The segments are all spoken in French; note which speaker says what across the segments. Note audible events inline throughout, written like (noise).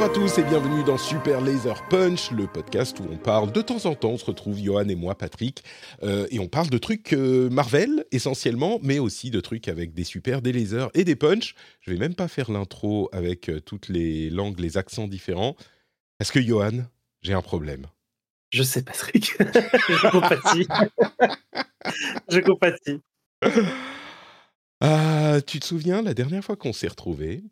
Speaker 1: Bonjour à tous et bienvenue dans Super Laser Punch, le podcast où on parle de temps en temps, on se retrouve Johan et moi, Patrick, euh, et on parle de trucs euh, Marvel essentiellement, mais aussi de trucs avec des super, des lasers et des punch. Je vais même pas faire l'intro avec euh, toutes les langues, les accents différents, parce que Johan, j'ai un problème?
Speaker 2: Je sais, Patrick. (laughs) Je compatis. Je compatis.
Speaker 1: Ah, tu te souviens, la dernière fois qu'on s'est retrouvés,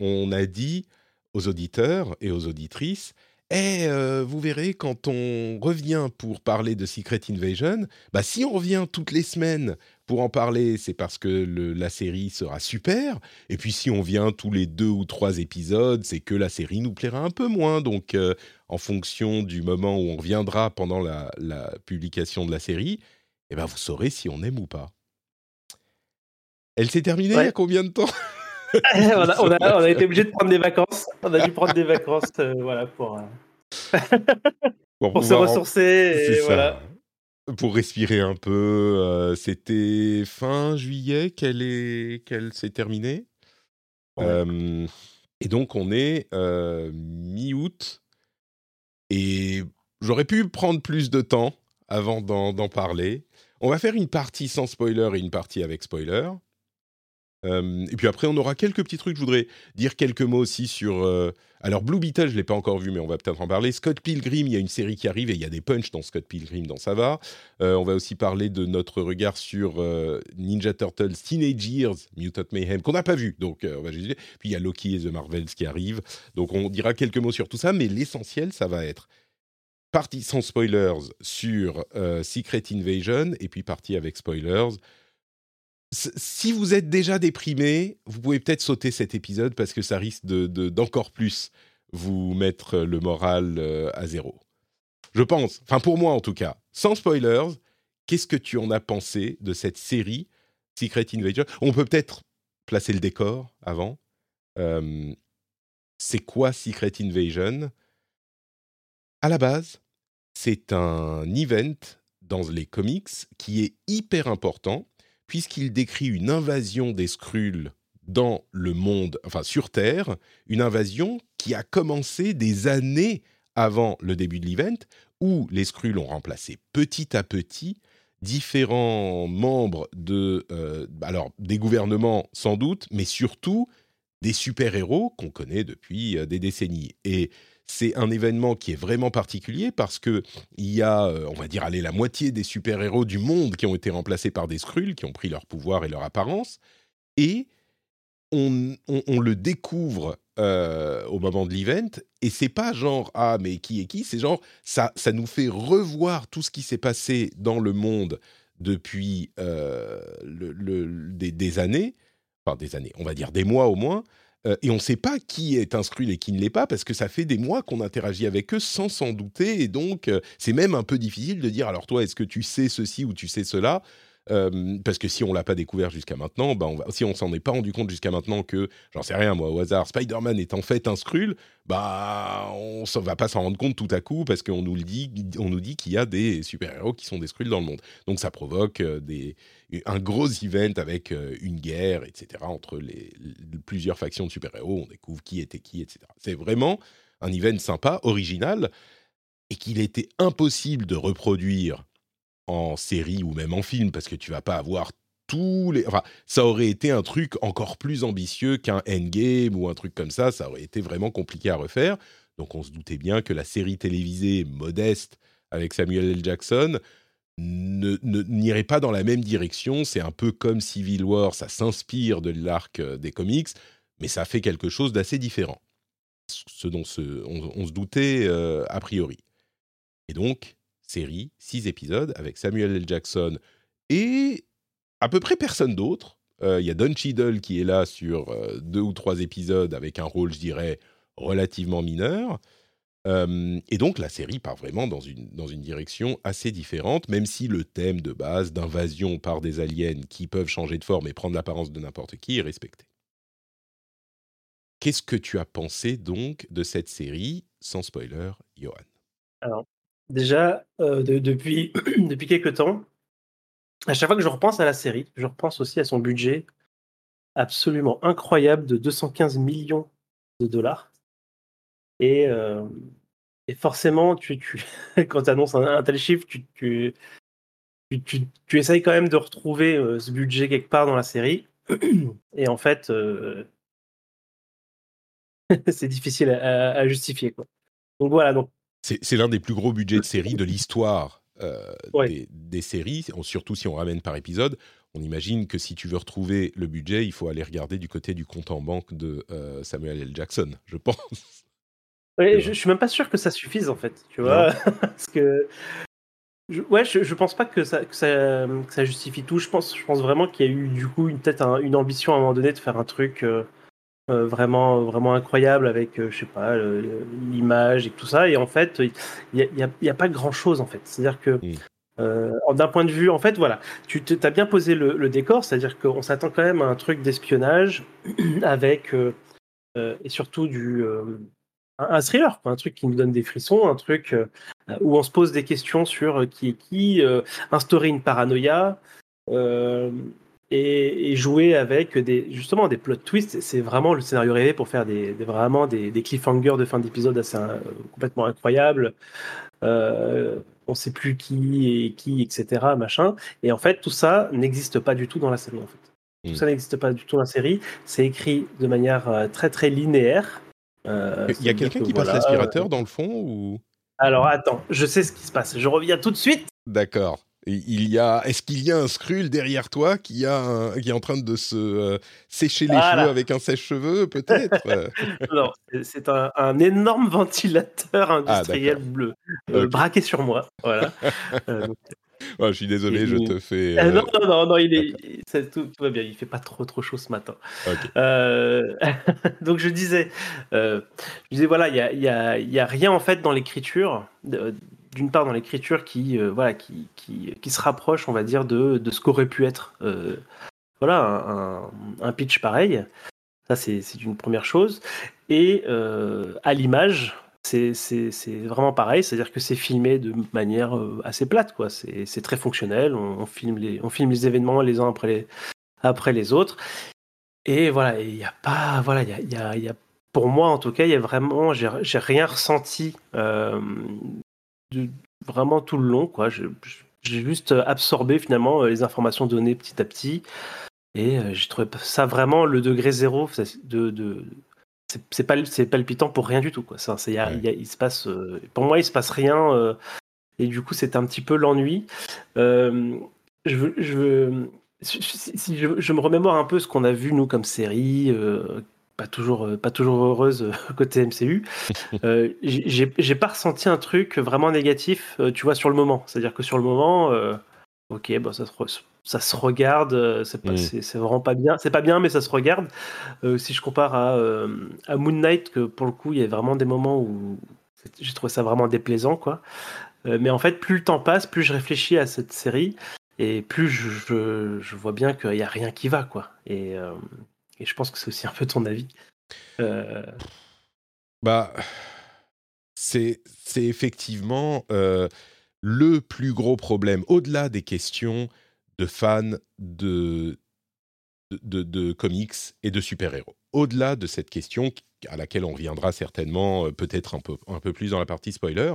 Speaker 1: on a dit aux auditeurs et aux auditrices Eh, euh, vous verrez, quand on revient pour parler de Secret Invasion, bah, si on revient toutes les semaines pour en parler, c'est parce que le- la série sera super. Et puis si on vient tous les deux ou trois épisodes, c'est que la série nous plaira un peu moins. Donc, euh, en fonction du moment où on reviendra pendant la, la publication de la série, eh ben, vous saurez si on aime ou pas. Elle s'est terminée il y a combien de temps? (laughs)
Speaker 2: on, a, on a- (laughs) on a été obligé de prendre des vacances. On a dû prendre des vacances euh, voilà, pour, euh, (laughs) pour se ressourcer. Et voilà.
Speaker 1: Pour respirer un peu, euh, c'était fin juillet qu'elle est qu'elle s'est terminée.
Speaker 2: Ouais.
Speaker 1: Et donc on est mi-août et j'aurais pu prendre plus de temps avant d'en parler. On va faire une partie sans spoiler et une partie avec spoiler. Et puis après, on aura quelques petits trucs. Je voudrais dire quelques mots aussi sur. euh, alors, Blue Beetle, je ne l'ai pas encore vu, mais on va peut-être en parler. Scott Pilgrim, il y a une série qui arrive et il y a des punchs dans Scott Pilgrim, dans ça va. Euh, on va aussi parler de notre regard sur euh, Ninja Turtles Teenage Years, Mutant Mayhem, qu'on n'a pas vu. Donc. Puis il y a Loki et The Marvels qui arrivent. Donc, on dira quelques mots sur tout ça, mais l'essentiel, ça va être partie sans spoilers sur Secret Invasion et puis partie avec spoilers. Si vous êtes déjà déprimé, vous pouvez peut-être sauter cet épisode parce que ça risque de- de- d'encore plus vous mettre le moral euh, à zéro. Je pense, enfin pour moi en tout cas, sans spoilers, qu'est-ce que tu en as pensé de cette série Secret Invasion? On peut peut-être placer le décor avant. Euh, c'est quoi Secret Invasion? À la base, c'est un event dans les comics qui est hyper important puisqu'il décrit une invasion des Skrulls dans le monde, enfin sur Terre, une invasion qui a commencé des années avant le début de l'event, où les Skrulls ont remplacé petit à petit différents membres de, euh, alors des gouvernements sans doute, mais surtout des super-héros qu'on connaît depuis euh, des décennies. Et c'est un événement qui est vraiment particulier parce que il y a, euh, on va dire, allez, la moitié des super-héros du monde qui ont été remplacés par des Skrulls, qui ont pris leur pouvoir et leur apparence, et on, on- le découvre euh, au moment de l'event, et c'est pas genre ah mais qui est qui, c'est genre ça, ça nous fait revoir tout ce qui s'est passé dans le monde depuis euh, des, des années, enfin des années, on va dire des mois au moins, euh, et on ne sait pas qui est un Skrull et qui ne l'est pas, parce que ça fait des mois qu'on interagit avec eux sans s'en douter, et donc euh, c'est même un peu difficile de dire, alors toi, est-ce que tu sais ceci ou tu sais cela? Euh, parce que si on l'a pas découvert jusqu'à maintenant, bah on va, si on s'en est pas rendu compte jusqu'à maintenant que, j'en sais rien moi au hasard, Spider-Man est en fait un Skrull, bah on ne va pas s'en rendre compte tout à coup parce qu'on nous dit, nous dit qu'il y a des super-héros qui sont des Skrulls dans le monde. Donc ça provoque euh, des, un gros event avec euh, une guerre, etc. entre les, les- plusieurs factions de super-héros. On découvre qui était qui, etc. C'est vraiment un event sympa, original, et qu'il était impossible de reproduire en série ou même en film parce que tu vas pas avoir tous les. Enfin, ça aurait été un truc encore plus ambitieux qu'un Endgame ou un truc comme ça. Ça aurait été vraiment compliqué à refaire. Donc, on se doutait bien que la série télévisée modeste avec Samuel L. Jackson n'irait pas dans la même direction. C'est un peu comme Civil War, ça s'inspire de l'arc euh, des comics, mais ça fait quelque chose d'assez différent. Ce dont on, se doutait euh, a priori. Et donc, série, six épisodes avec Samuel L. Jackson et à peu près personne d'autre. Euh, il y a Don Cheadle qui est là sur euh, deux ou trois épisodes avec un rôle, je dirais, relativement mineur. et donc la série part vraiment dans une, dans une direction assez différente, même si le thème de base d'invasion par des aliens qui peuvent changer de forme et prendre l'apparence de n'importe qui est respecté. Qu'est-ce que tu as pensé donc de cette série, sans spoiler, Johan
Speaker 2: Alors, déjà, depuis, (clears throat) depuis quelques temps, à chaque fois que je repense à la série, je repense aussi à son budget absolument incroyable de 215 millions de dollars. Et, et forcément, (laughs) quand tu annonces un, tel chiffre, tu, essayes quand même de retrouver ce budget quelque part dans la série. Et en fait, (laughs) c'est difficile à, justifier. Donc voilà. Donc...
Speaker 1: C'est l'un des plus gros budgets de série de l'histoire euh, des, séries, surtout si on ramène par épisode. On imagine que si tu veux retrouver le budget, il faut aller regarder du côté du compte en banque de euh, Samuel L. Jackson, je pense.
Speaker 2: je, je, suis même pas sûr que ça suffise en fait, tu vois, (laughs) parce que je, ouais, je, je, pense pas que ça, que ça, que ça, justifie tout. Je pense, je pense vraiment qu'il y a eu du coup peut-être une ambition à un moment donné de faire un truc. Euh, euh, vraiment, vraiment incroyable avec, euh, je sais pas, l'image et tout ça. Et en fait, il n'y a, y a, pas grand chose en fait. C'est-à-dire que mm. euh, d'un point de vue, en fait, voilà, tu as bien posé le, décor, c'est-à-dire qu'on s'attend quand même à un truc d'espionnage (clears throat) avec et surtout du un, thriller, un truc qui nous donne des frissons, un truc où on se pose des questions sur qui est qui, instaurer une paranoïa et, jouer avec des justement des plot twists. C'est vraiment le scénario rêvé pour faire des, vraiment des, cliffhangers de fin d'épisode assez euh, complètement incroyables. Euh, on sait plus qui et qui, etc. Machin. Et en fait, tout ça n'existe pas du tout dans la série. En fait. Tout hmm. ça n'existe pas du tout dans la série. C'est écrit de manière euh, très très linéaire.
Speaker 1: Il y a quelqu'un qui passe l'aspirateur dans le fond ou?
Speaker 2: Alors attends, je sais ce qui se passe. Je reviens tout de suite.
Speaker 1: D'accord. Il y a, est-ce qu'il y a un Skrull derrière toi qui, a qui est en train de se euh, sécher les cheveux avec un sèche-cheveux, peut-être? (laughs)
Speaker 2: Non, c'est un, énorme ventilateur ah, industriel bleu euh, braqué sur moi. Voilà. (laughs)
Speaker 1: Euh, je suis désolé, je te fais.
Speaker 2: non, non, non, non, il est, tout, va bien. Il fait pas trop, trop chaud ce matin. (laughs) donc je disais, je disais voilà, il y a, y, a, y a, rien en fait dans l'écriture d'une part dans l'écriture qui, euh, voilà, qui, qui, qui, se rapproche, on va dire, de, de ce qu'aurait pu être euh, voilà, un, un, pitch pareil. Ça, c'est une première chose. Et euh, à l'image, c'est vraiment pareil, c'est-à-dire que c'est filmé de manière assez plate, quoi. C'est très fonctionnel, on, filme les, on filme les événements les uns après les, après les autres. Et voilà, il a pas, voilà, il y a, y a, pour moi en tout cas, il y a vraiment, j'ai rien ressenti vraiment tout le long. Quoi. J'ai juste absorbé finalement euh, les informations données petit à petit. Et euh, j'ai trouvé ça vraiment le degré zéro. De, de c'est pas c'est palpitant pour rien du tout. Quoi. Ça, il se passe, euh, pour moi, il se passe rien. et du coup, c'est un petit peu l'ennui. je, je, si, je, me remémore un peu ce qu'on a vu nous comme série, pas toujours, euh, pas toujours heureuse euh, (laughs) côté MCU. (laughs) Euh, j'ai pas ressenti un truc vraiment négatif, tu vois, sur le moment. C'est-à-dire que sur le moment, ok, bon, ça, se ça se regarde, c'est mm. vraiment pas bien. C'est pas bien, mais ça se regarde. si je compare à, à, Moon Knight, que pour le coup, il y a vraiment des moments où j'ai trouvé ça vraiment déplaisant, quoi. mais en fait, plus le temps passe, plus je réfléchis à cette série, et plus je, je, vois bien qu'il n'y a rien qui va, quoi. Et et je pense que c'est aussi un peu ton avis. Euh,
Speaker 1: bah, c'est effectivement euh, le plus gros problème, au-delà des questions de fans de, de, de comics et de super-héros. Au-delà de cette question à laquelle on reviendra certainement euh, peut-être un peu, un peu plus dans la partie spoiler,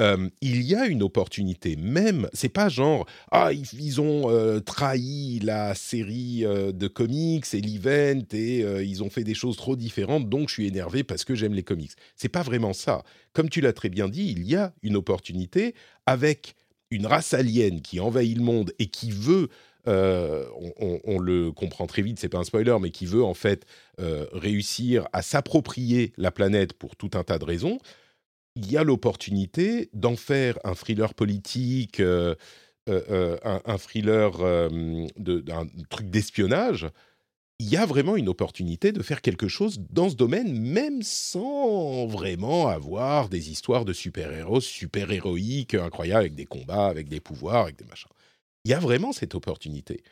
Speaker 1: euh, il y a une opportunité même. C'est pas genre ah ils, ont euh, trahi la série euh, de comics et l'event et ils ont fait des choses trop différentes donc je suis énervé parce que j'aime les comics. C'est pas vraiment ça. Comme tu l'as très bien dit, il y a une opportunité avec une race alien qui envahit le monde et qui veut on, le comprend très vite, c'est pas un spoiler, mais qui veut en fait réussir à s'approprier la planète pour tout un tas de raisons, il y a l'opportunité d'en faire un thriller politique, un, un, thriller, de, un truc d'espionnage il y a vraiment une opportunité de faire quelque chose dans ce domaine, même sans vraiment avoir des histoires de super-héros, super-héroïques, incroyables, avec des combats, avec des pouvoirs, avec des machins. Il y a vraiment cette opportunité.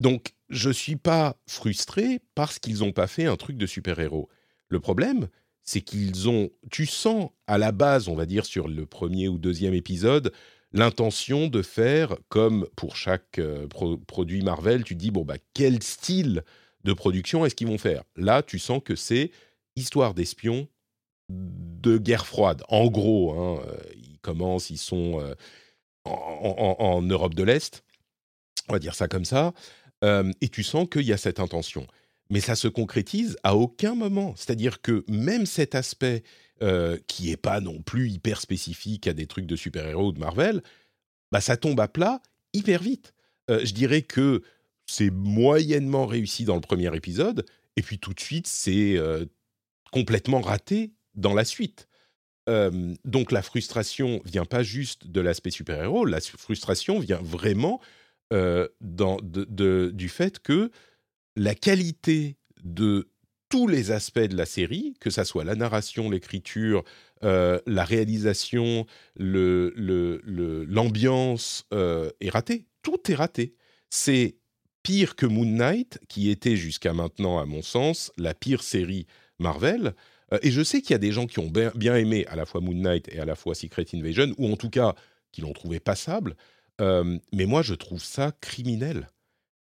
Speaker 1: Donc, je ne suis pas frustré parce qu'ils n'ont pas fait un truc de super-héros. Le problème, c'est qu'ils ont... Tu sens à la base, on va dire, sur le premier ou deuxième épisode, l'intention de faire comme pour chaque euh, produit Marvel, tu dis bon bah quel style de production est-ce qu'ils vont faire? Là, tu sens que c'est histoire d'espions de guerre froide. En gros, hein, euh, ils commencent, ils sont euh, en, Europe de l'Est, on va dire ça comme ça, et tu sens qu'il y a cette intention. Mais ça se concrétise à aucun moment. C'est-à-dire que même cet aspect euh, qui est pas non plus hyper spécifique à des trucs de super-héros ou de Marvel, bah ça tombe à plat hyper vite. Euh, je dirais que c'est moyennement réussi dans le premier épisode, et puis tout de suite c'est euh, complètement raté dans la suite. donc la frustration vient pas juste de l'aspect super-héros, la frustration vient vraiment dans, du fait que la qualité de tous les aspects de la série, que ça soit la narration, l'écriture, euh, la réalisation, l'ambiance, euh, est raté. Tout est raté. C'est pire que Moon Knight, qui était jusqu'à maintenant, à mon sens, la pire série Marvel. Euh, et je sais qu'il y a des gens qui ont bien, aimé à la fois Moon Knight et à la fois Secret Invasion, ou en tout cas qui l'ont trouvé passable. mais moi, je trouve ça criminel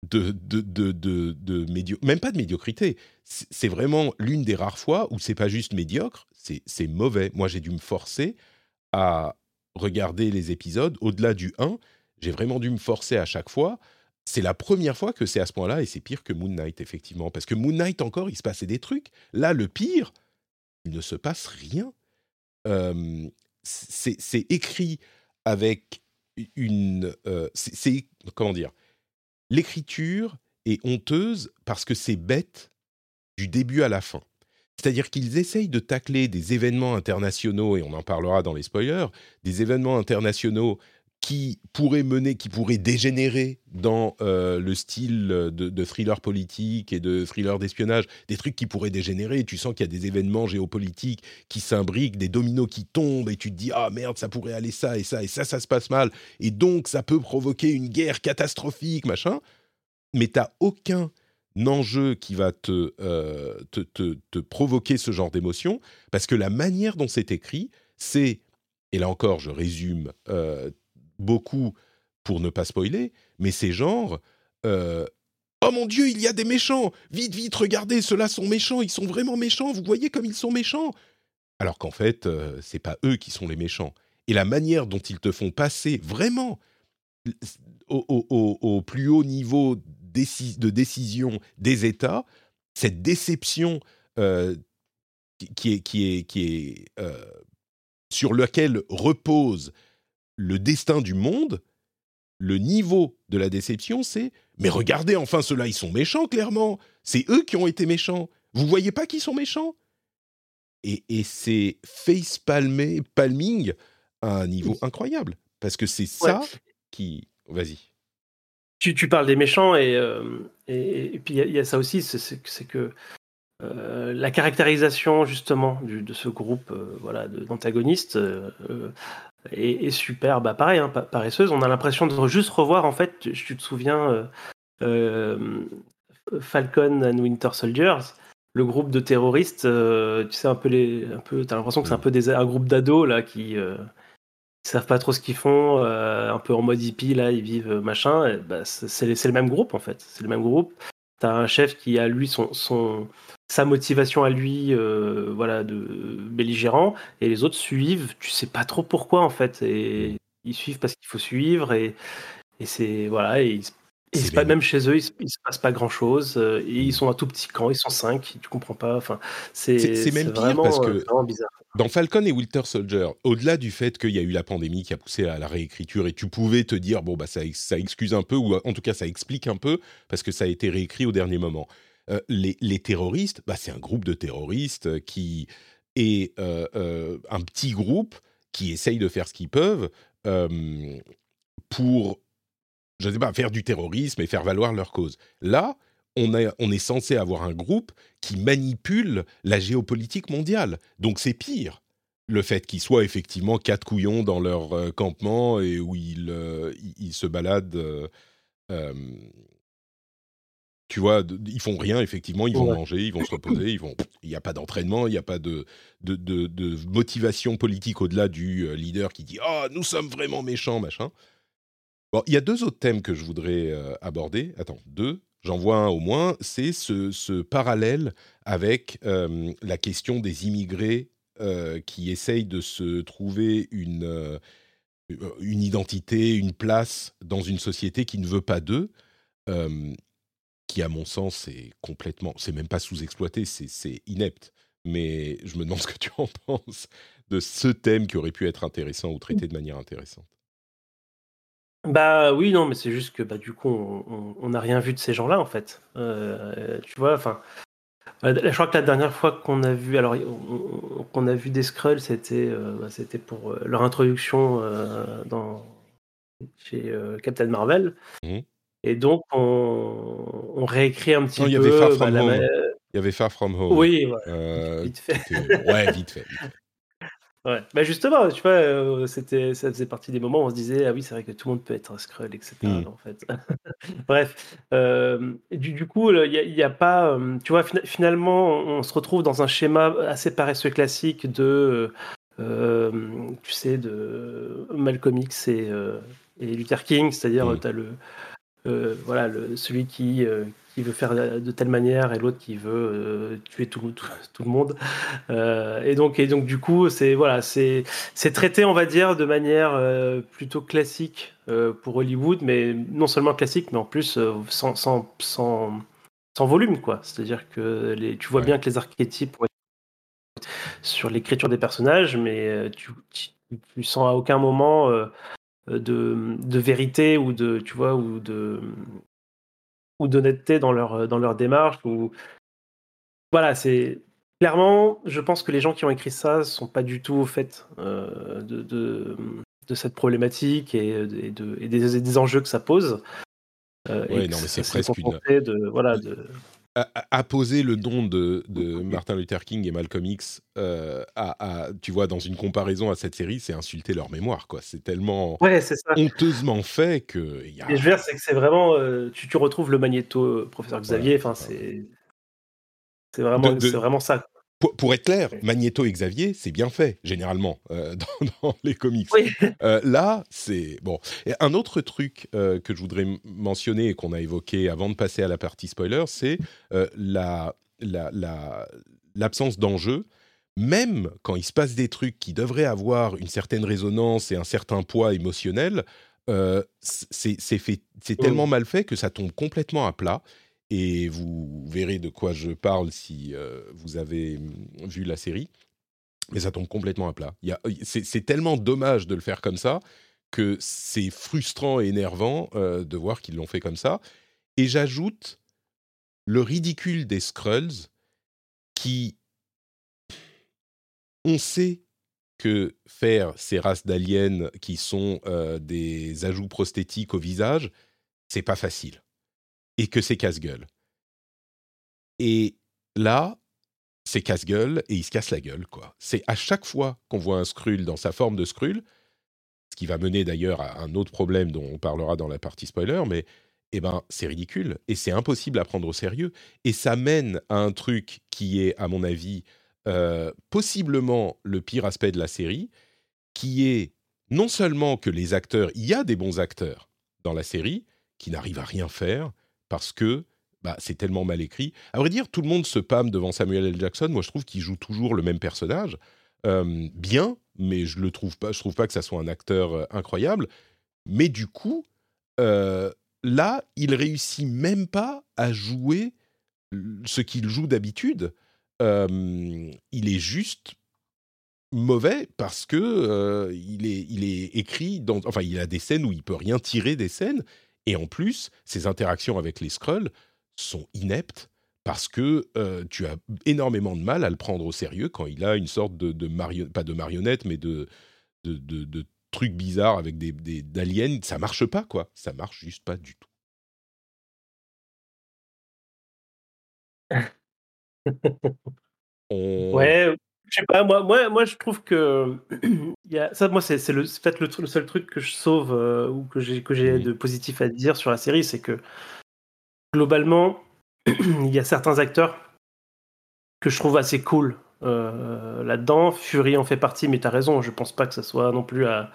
Speaker 1: de, de, de, de, même pas de médiocrité. C'est vraiment l'une des rares fois où c'est pas juste médiocre, c'est mauvais. Moi, j'ai dû me forcer à regarder les épisodes au-delà du 1. J'ai vraiment dû me forcer à chaque fois. C'est la première fois que c'est à ce point-là et c'est pire que Moon Knight, effectivement. Parce que Moon Knight, encore, il se passait des trucs. Là, le pire, il ne se passe rien. c'est écrit avec une. Euh, c'est. Comment dire l'écriture est honteuse parce que c'est bête du début à la fin. C'est-à-dire qu'ils essayent de tacler des événements internationaux, et on en parlera dans les spoilers, des événements internationaux qui pourraient mener, qui pourraient dégénérer dans euh, le style de, thriller politique et de thriller d'espionnage, des trucs qui pourraient dégénérer. Tu sens qu'il y a des événements géopolitiques qui s'imbriquent, des dominos qui tombent, et tu te dis ah merde, ça pourrait aller ça et ça et ça, ça se passe mal, et donc ça peut provoquer une guerre catastrophique, machin. Mais t'as aucun enjeu qui va te, euh, te, te, provoquer ce genre d'émotion, parce que la manière dont c'est écrit, c'est, et là encore je résume euh, beaucoup pour ne pas spoiler, mais c'est genre euh, Oh mon Dieu, il y a des méchants Vite, vite, regardez, ceux-là sont méchants, ils sont vraiment méchants, vous voyez comme ils sont méchants Alors qu'en fait, euh, c'est pas eux qui sont les méchants. Et la manière dont ils te font passer vraiment au, plus haut niveau de décision des États, cette déception euh, qui est, qui est, qui est sur laquelle repose le destin du monde, le niveau de la déception, c'est mais regardez enfin ceux-là, ils sont méchants clairement. C'est eux qui ont été méchants. Vous voyez pas qu'ils sont méchants? Et, c'est face palmé, palming à un niveau incroyable parce que c'est ça qui. Vas-y.
Speaker 2: Tu, tu, parles des méchants et, euh, et, puis il y, a ça aussi, c'est que euh, la caractérisation justement de ce groupe euh, voilà d'antagonistes est, super bah pareil hein, paresseuse on a l'impression de juste revoir en fait tu, te souviens Falcon and Winter Soldiers le groupe de terroristes tu sais un peu les un peu t'as l'impression que c'est un peu des, un groupe d'ados là qui savent pas trop ce qu'ils font, un peu en mode hippie, là, ils vivent machin. Bah, c'est le même groupe, en fait. C'est le même groupe. T'as un chef qui a, lui, son, sa motivation à lui, euh, voilà, de belligérant, et les autres suivent. Tu sais pas trop pourquoi en fait, et ils suivent parce qu'il faut suivre, et, et c'est voilà, et Et pas, même chez eux, il, ne se passe pas grand chose. et ils sont un tout petit camp, ils sont cinq, tu comprends pas. Enfin, c'est
Speaker 1: même pire
Speaker 2: vraiment,
Speaker 1: parce que
Speaker 2: bizarre.
Speaker 1: dans Falcon et Winter Soldier, au-delà du fait qu'il y a eu la pandémie qui a poussé à la réécriture et tu pouvais te dire bon bah ça, ça excuse un peu ou en tout cas ça explique un peu parce que ça a été réécrit au dernier moment. Les, les, terroristes, bah, c'est un groupe de terroristes qui est un petit groupe qui essaye de faire ce qu'ils peuvent pour je ne sais pas, faire du terrorisme et faire valoir leur cause. Là, on, on est censé avoir un groupe qui manipule la géopolitique mondiale. Donc c'est pire. Le fait qu'ils soient effectivement quatre couillons dans leur euh, campement et où ils, euh, ils se baladent. Euh, tu vois, ils font rien, effectivement, ils vont manger, ils vont se reposer, ils vont. Il n'y a pas d'entraînement, il n'y a pas de, de, de motivation politique au-delà du leader qui dit Ah, nous sommes vraiment méchants, machin. Bon, il y a deux autres thèmes que je voudrais euh, aborder. Attends, deux, j'en vois un au moins. C'est ce, parallèle avec euh, la question des immigrés euh, qui essayent de se trouver une, une identité, une place dans une société qui ne veut pas d'eux, qui à mon sens est complètement, c'est même pas sous-exploité, c'est inepte. Mais je me demande ce que tu en (laughs) penses de ce thème qui aurait pu être intéressant ou traité de manière intéressante.
Speaker 2: Bah, oui, non, mais c'est juste que, bah, du coup, on n'a rien vu de ces gens-là, en fait. Euh, tu vois? Enfin, je crois que la dernière fois qu'on a vu alors qu'on a vu des Skrulls, c'était, euh, bah, c'était pour, euh, leur introduction, dans chez, Captain Marvel mmh. Et donc on réécrit un petit
Speaker 1: il y
Speaker 2: peu,
Speaker 1: avait Far From bah, Home. Il y avait Far From Home.
Speaker 2: Oui, vite fait.
Speaker 1: ouais, vite fait, (laughs)
Speaker 2: Ouais. Bah justement, tu vois, euh, c'était, ça faisait partie des moments où on se disait, ah oui, c'est vrai que tout le monde peut être un Skrull, etc. Mmh. En fait. (laughs) Bref, euh, du, du, coup, il n'y a, a, pas, euh, tu vois, finalement, on se retrouve dans un schéma assez paresseux classique de, tu sais, de Malcolm X et, et Luther King, c'est-à-dire, mmh. tu as le, voilà, le, celui qui, qui veut faire de telle manière et l'autre qui veut euh, tuer tout, tout, le monde. Euh, et donc, et donc du coup, c'est voilà, c'est c'est traité, on va dire, de manière euh, plutôt classique pour Hollywood, mais non seulement classique, mais en plus sans, sans, sans, sans volume, quoi. C'est-à-dire que les, tu vois bien que les archétypes sur l'écriture des personnages, mais tu, tu, sens à aucun moment de, de, vérité ou de, tu vois, ou de, ou d'honnêteté dans leur, euh, dans leur démarche. Ou... Voilà, c'est. Clairement, je pense que les gens qui ont écrit ça ne sont pas du tout au fait euh, de, de, cette problématique et, et, de, et des, des, enjeux que ça pose.
Speaker 1: Euh, oui, non, mais c'est presque une.
Speaker 2: De, voilà, de
Speaker 1: apposer le don de, Martin Luther King et Malcolm X euh, à, tu vois, dans une comparaison à cette série, c'est insulter leur mémoire, quoi. C'est tellement honteusement fait que.
Speaker 2: Y a... Et je veux dire, c'est que c'est vraiment, euh, tu, tu, retrouves le magnéto, euh, professeur Xavier. Enfin, c'est, c'est vraiment, c'est vraiment ça.
Speaker 1: Pour, être clair, Magneto et Xavier, c'est bien fait, généralement, euh, (laughs) dans, les comics. Euh, là, c'est... Bon. Et un autre truc euh, que je voudrais mentionner et qu'on a évoqué avant de passer à la partie spoiler, c'est la, l'absence d'enjeu. Même quand il se passe des trucs qui devraient avoir une certaine résonance et un certain poids émotionnel, c'est, c'est tellement mal fait que ça tombe complètement à plat et vous verrez de quoi je parle si euh, vous avez mm, vu la série. Mais ça tombe complètement à plat. C'est tellement dommage de le faire comme ça que c'est frustrant et énervant euh, de voir qu'ils l'ont fait comme ça. Et j'ajoute le ridicule des Skrulls qui... On sait que faire ces races d'aliens qui sont euh, des ajouts prosthétiques au visage, c'est pas facile et que c'est casse-gueule. Et là, c'est casse-gueule et il se casse la gueule, quoi. C'est à chaque fois qu'on voit un Skrull dans sa forme de Skrull, ce qui va mener d'ailleurs à un autre problème dont on parlera dans la partie spoiler, mais eh ben, c'est ridicule et c'est impossible à prendre au sérieux. Et ça mène à un truc qui est, à mon avis, euh, possiblement le pire aspect de la série, qui est non seulement que les acteurs, il y a des bons acteurs dans la série qui n'arrivent à rien faire, parce que bah, c'est tellement mal écrit. À vrai dire, tout le monde se pâme devant Samuel L. Jackson. Moi, je trouve qu'il joue toujours le même personnage. Euh, bien, mais je ne trouve pas, je trouve pas que ça soit un acteur euh, incroyable. Mais du coup, euh, là, il réussit même pas à jouer ce qu'il joue d'habitude. il est juste mauvais parce que il, est, il est écrit dans, enfin, il a des scènes où il peut rien tirer des scènes, et en plus, ses interactions avec les Skrulls sont ineptes parce que tu as énormément de mal à le prendre au sérieux quand il a une sorte de, de marionnette, pas de marionnette, mais de, de, de, trucs bizarres avec des, des d'aliens. Ça marche pas, quoi. Ça marche juste pas du tout. (laughs)
Speaker 2: Ouais, je sais pas, moi, moi, moi je trouve que (clears throat) y a, ça, moi, c'est, le, peut-être le, seul truc que je sauve ou que j'ai, j'ai de positif à dire sur la série, c'est que globalement, (clears throat) il y a certains acteurs que je trouve assez cool euh, là-dedans. Fury en fait partie, mais tu as raison, je pense pas que ça soit non plus à,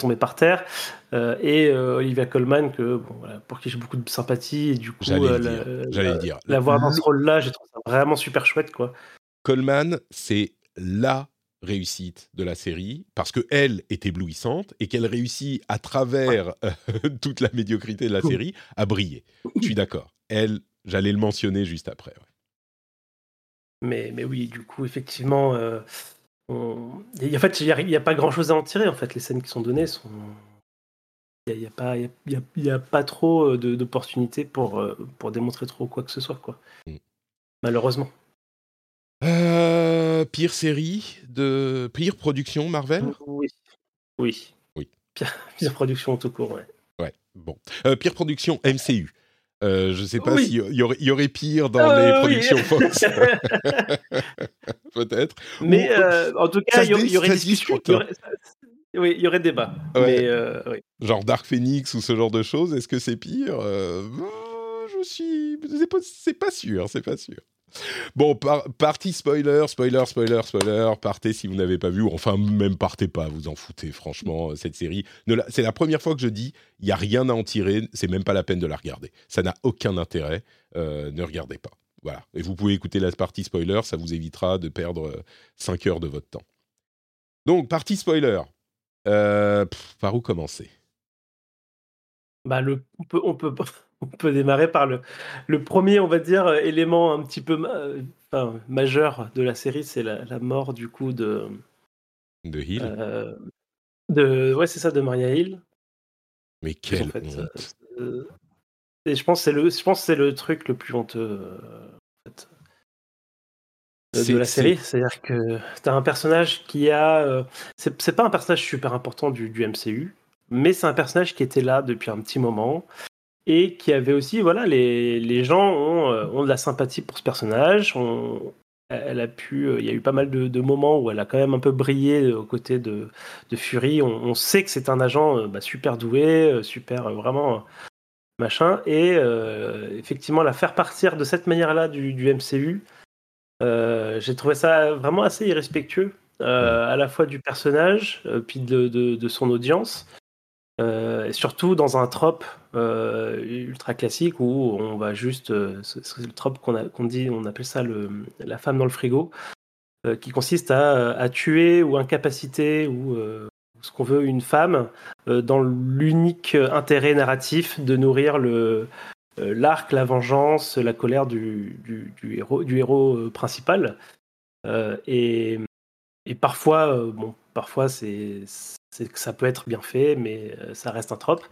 Speaker 2: tomber par terre. Euh, et euh, Olivia Colman, que, pour qui j'ai beaucoup de sympathie, et du coup,
Speaker 1: dire.
Speaker 2: La, voir dans ce rôle-là, j'ai trouvé ça vraiment super chouette. Quoi.
Speaker 1: Coleman, c'est la réussite de la série parce que elle est éblouissante et qu'elle réussit à travers toute la médiocrité de la série à briller. Je suis d'accord. Elle, J'allais le mentionner juste après.
Speaker 2: Mais, mais oui, du coup, effectivement, euh, en fait, il n'y a, pas grand-chose à en tirer. En fait, les scènes qui sont données sont. Il n'y a, y a, pas trop euh, d'opportunités pour, euh, pour démontrer trop quoi que ce soit, quoi. Mm. Malheureusement.
Speaker 1: Pire série de pire production Marvel?
Speaker 2: Oui, oui,
Speaker 1: oui.
Speaker 2: Pire, pire production tout court, ouais.
Speaker 1: Ouais, bon. pire production MCU. Euh, je ne sais pas s'il y, aurait, y aurait pire dans ah les productions (laughs) Fox. (laughs) Peut-être.
Speaker 2: Mais euh, en tout cas, il y, aurait discussion. oui, il y aurait débat. Mais, euh,
Speaker 1: Genre Dark Phoenix ou ce genre de choses, est-ce que c'est pire? Je suis. C'est pas sûr, c'est pas sûr. Bon, partie spoiler, spoiler, spoiler, spoiler. Partez si vous n'avez pas vu, enfin même partez pas, vous en foutez. Franchement, euh, cette série, c'est la première fois que je dis, il y a rien à en tirer. C'est même pas la peine de la regarder. Ça n'a aucun intérêt. Euh, ne regardez pas. Voilà. Et vous pouvez écouter la partie spoiler, ça vous évitera de perdre 5 euh, heures de votre temps. Donc, partie spoiler. par où commencer?
Speaker 2: Bah on peut, on peut on peut démarrer par le, le premier, on va dire, élément un petit peu enfin, majeur de la série, c'est la, la, mort du coup de.
Speaker 1: De Hill euh,
Speaker 2: de, Ouais, c'est ça, de Maria Hill.
Speaker 1: Mais quelle en fait,
Speaker 2: euh, et je pense que c'est le, je pense c'est le truc le plus honteux en fait, de, la série. C'est-à-dire que tu as un personnage qui a. c'est pas un personnage super important du, du MCU, mais c'est un personnage qui était là depuis un petit moment et qui avait aussi, voilà, les, les gens ont, euh, ont, de la sympathie pour ce personnage. elle a pu, euh, il y a eu pas mal de, de, moments où elle a quand même un peu brillé aux côtés de, de Fury. On, sait que c'est un agent euh, bah, super doué, super vraiment machin, et effectivement la faire partir de cette manière-là du, du, MCU, j'ai trouvé ça vraiment assez irrespectueux. à la fois du personnage, puis de, de son audience, euh, surtout dans un trope euh, ultra classique où on va juste, euh, c'est le trope qu'on dit, on appelle ça le, la femme dans le frigo, qui consiste à, tuer ou incapaciter ou ce qu'on veut une femme dans l'unique intérêt narratif de nourrir l'arc, la vengeance, la colère du héros principal. et, et parfois, bon, parfois c'est c'est que ça peut être bien fait, mais euh, ça reste un trope.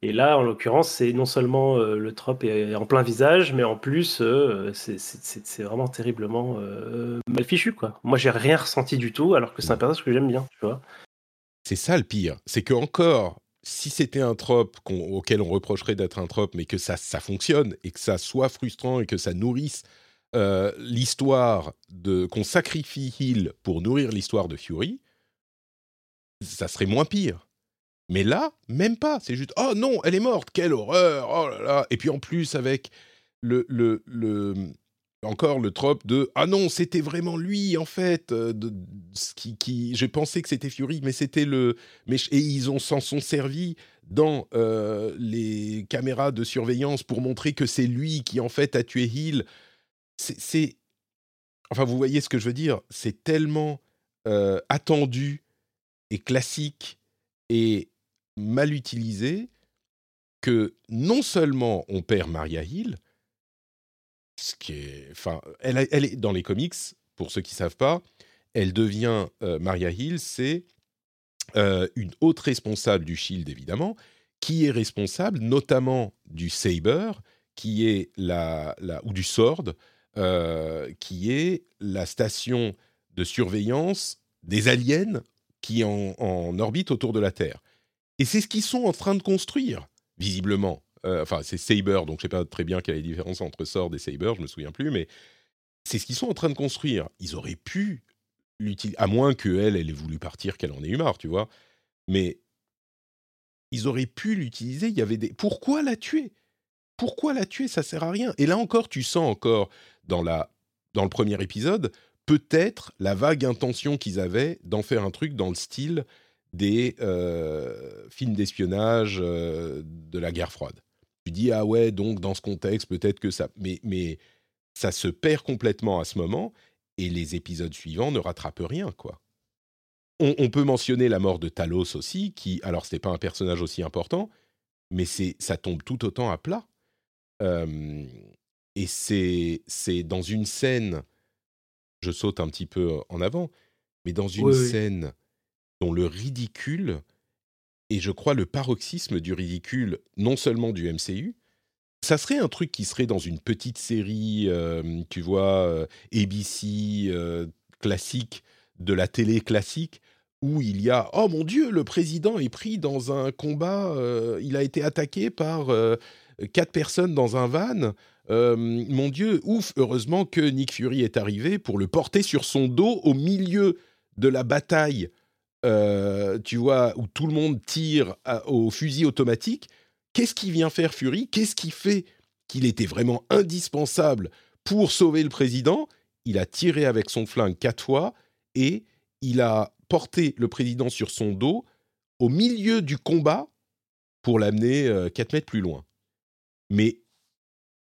Speaker 2: Et là, en l'occurrence, c'est non seulement euh, le trope est en plein visage, mais en plus, euh, c'est vraiment terriblement mal fichu. Quoi. Moi, j'ai rien ressenti du tout, alors que c'est un personnage que j'aime bien, tu vois.
Speaker 1: C'est ça le pire. C'est que encore, si c'était un trope auquel on reprocherait d'être un trope, mais que ça, fonctionne et que ça soit frustrant et que ça nourrisse l'histoire de qu'on sacrifie Hill pour nourrir l'histoire de Fury, ça serait moins pire. Mais là, même pas. C'est juste, oh non, elle est morte, quelle horreur, oh là. Et puis en plus, avec le, le, le encore le trope de ah non c'était vraiment lui en fait euh, de, qui, qui j'ai pensé que c'était Fury mais c'était le mais et ils ont s'en sont servis dans euh, les caméras de surveillance pour montrer que c'est lui qui en fait a tué Hill c'est enfin vous voyez ce que je veux dire c'est tellement euh, attendu classique et mal utilisé que non seulement on perd Maria Hill, ce qui est, enfin, elle, est dans les comics. Pour ceux qui savent pas, elle devient euh, Maria Hill, c'est euh, une haute responsable du Shield évidemment, qui est responsable notamment du Saber, qui est la ou du Sword, euh, qui est la station de surveillance des aliens qui en, en orbite autour de la Terre. Et c'est ce qu'ils sont en train de construire, visiblement. Euh, enfin, c'est Saber, donc je sais pas très bien quelle est la différence entre Sword et Saber, je me souviens plus, mais c'est ce qu'ils sont en train de construire. Ils auraient pu l'utiliser, à moins qu'elle, elle ait voulu partir, qu'elle en ait eu marre, tu vois. Mais ils auraient pu l'utiliser. Il y avait des. Pourquoi la tuer? Pourquoi la tuer? Ça sert à rien. Et là encore, tu sens encore dans la dans le premier épisode peut-être la vague intention qu'ils avaient d'en faire un truc dans le style des euh, films d'espionnage euh, de la guerre froide tu dis ah ouais donc dans ce contexte peut-être que ça mais mais ça se perd complètement à ce moment et les épisodes suivants ne rattrapent rien quoi. On, peut mentionner la mort de Talos aussi qui alors c'était pas un personnage aussi important mais c'est ça tombe tout autant à plat et c'est c'est dans une scène je saute un petit peu en avant mais dans une scène dont le ridicule et je crois le paroxysme du ridicule, non seulement du MCU, ça serait un truc qui serait dans une petite série, euh, tu vois, ABC euh, classique, de la télé classique, où il y a, oh mon Dieu, le président est pris dans un combat, il a été attaqué par quatre personnes dans un van. Mon Dieu, ouf, heureusement que Nick Fury est arrivé pour le porter sur son dos au milieu de la bataille euh, tu vois, où tout le monde tire au fusil automatique, qu'est-ce qui vient faire Fury? Qu'est-ce qui fait qu'il était vraiment indispensable pour sauver le président? Il a tiré avec son flingue quatre fois et il a porté le président sur son dos au milieu du combat pour l'amener euh, quatre mètres plus loin. Mais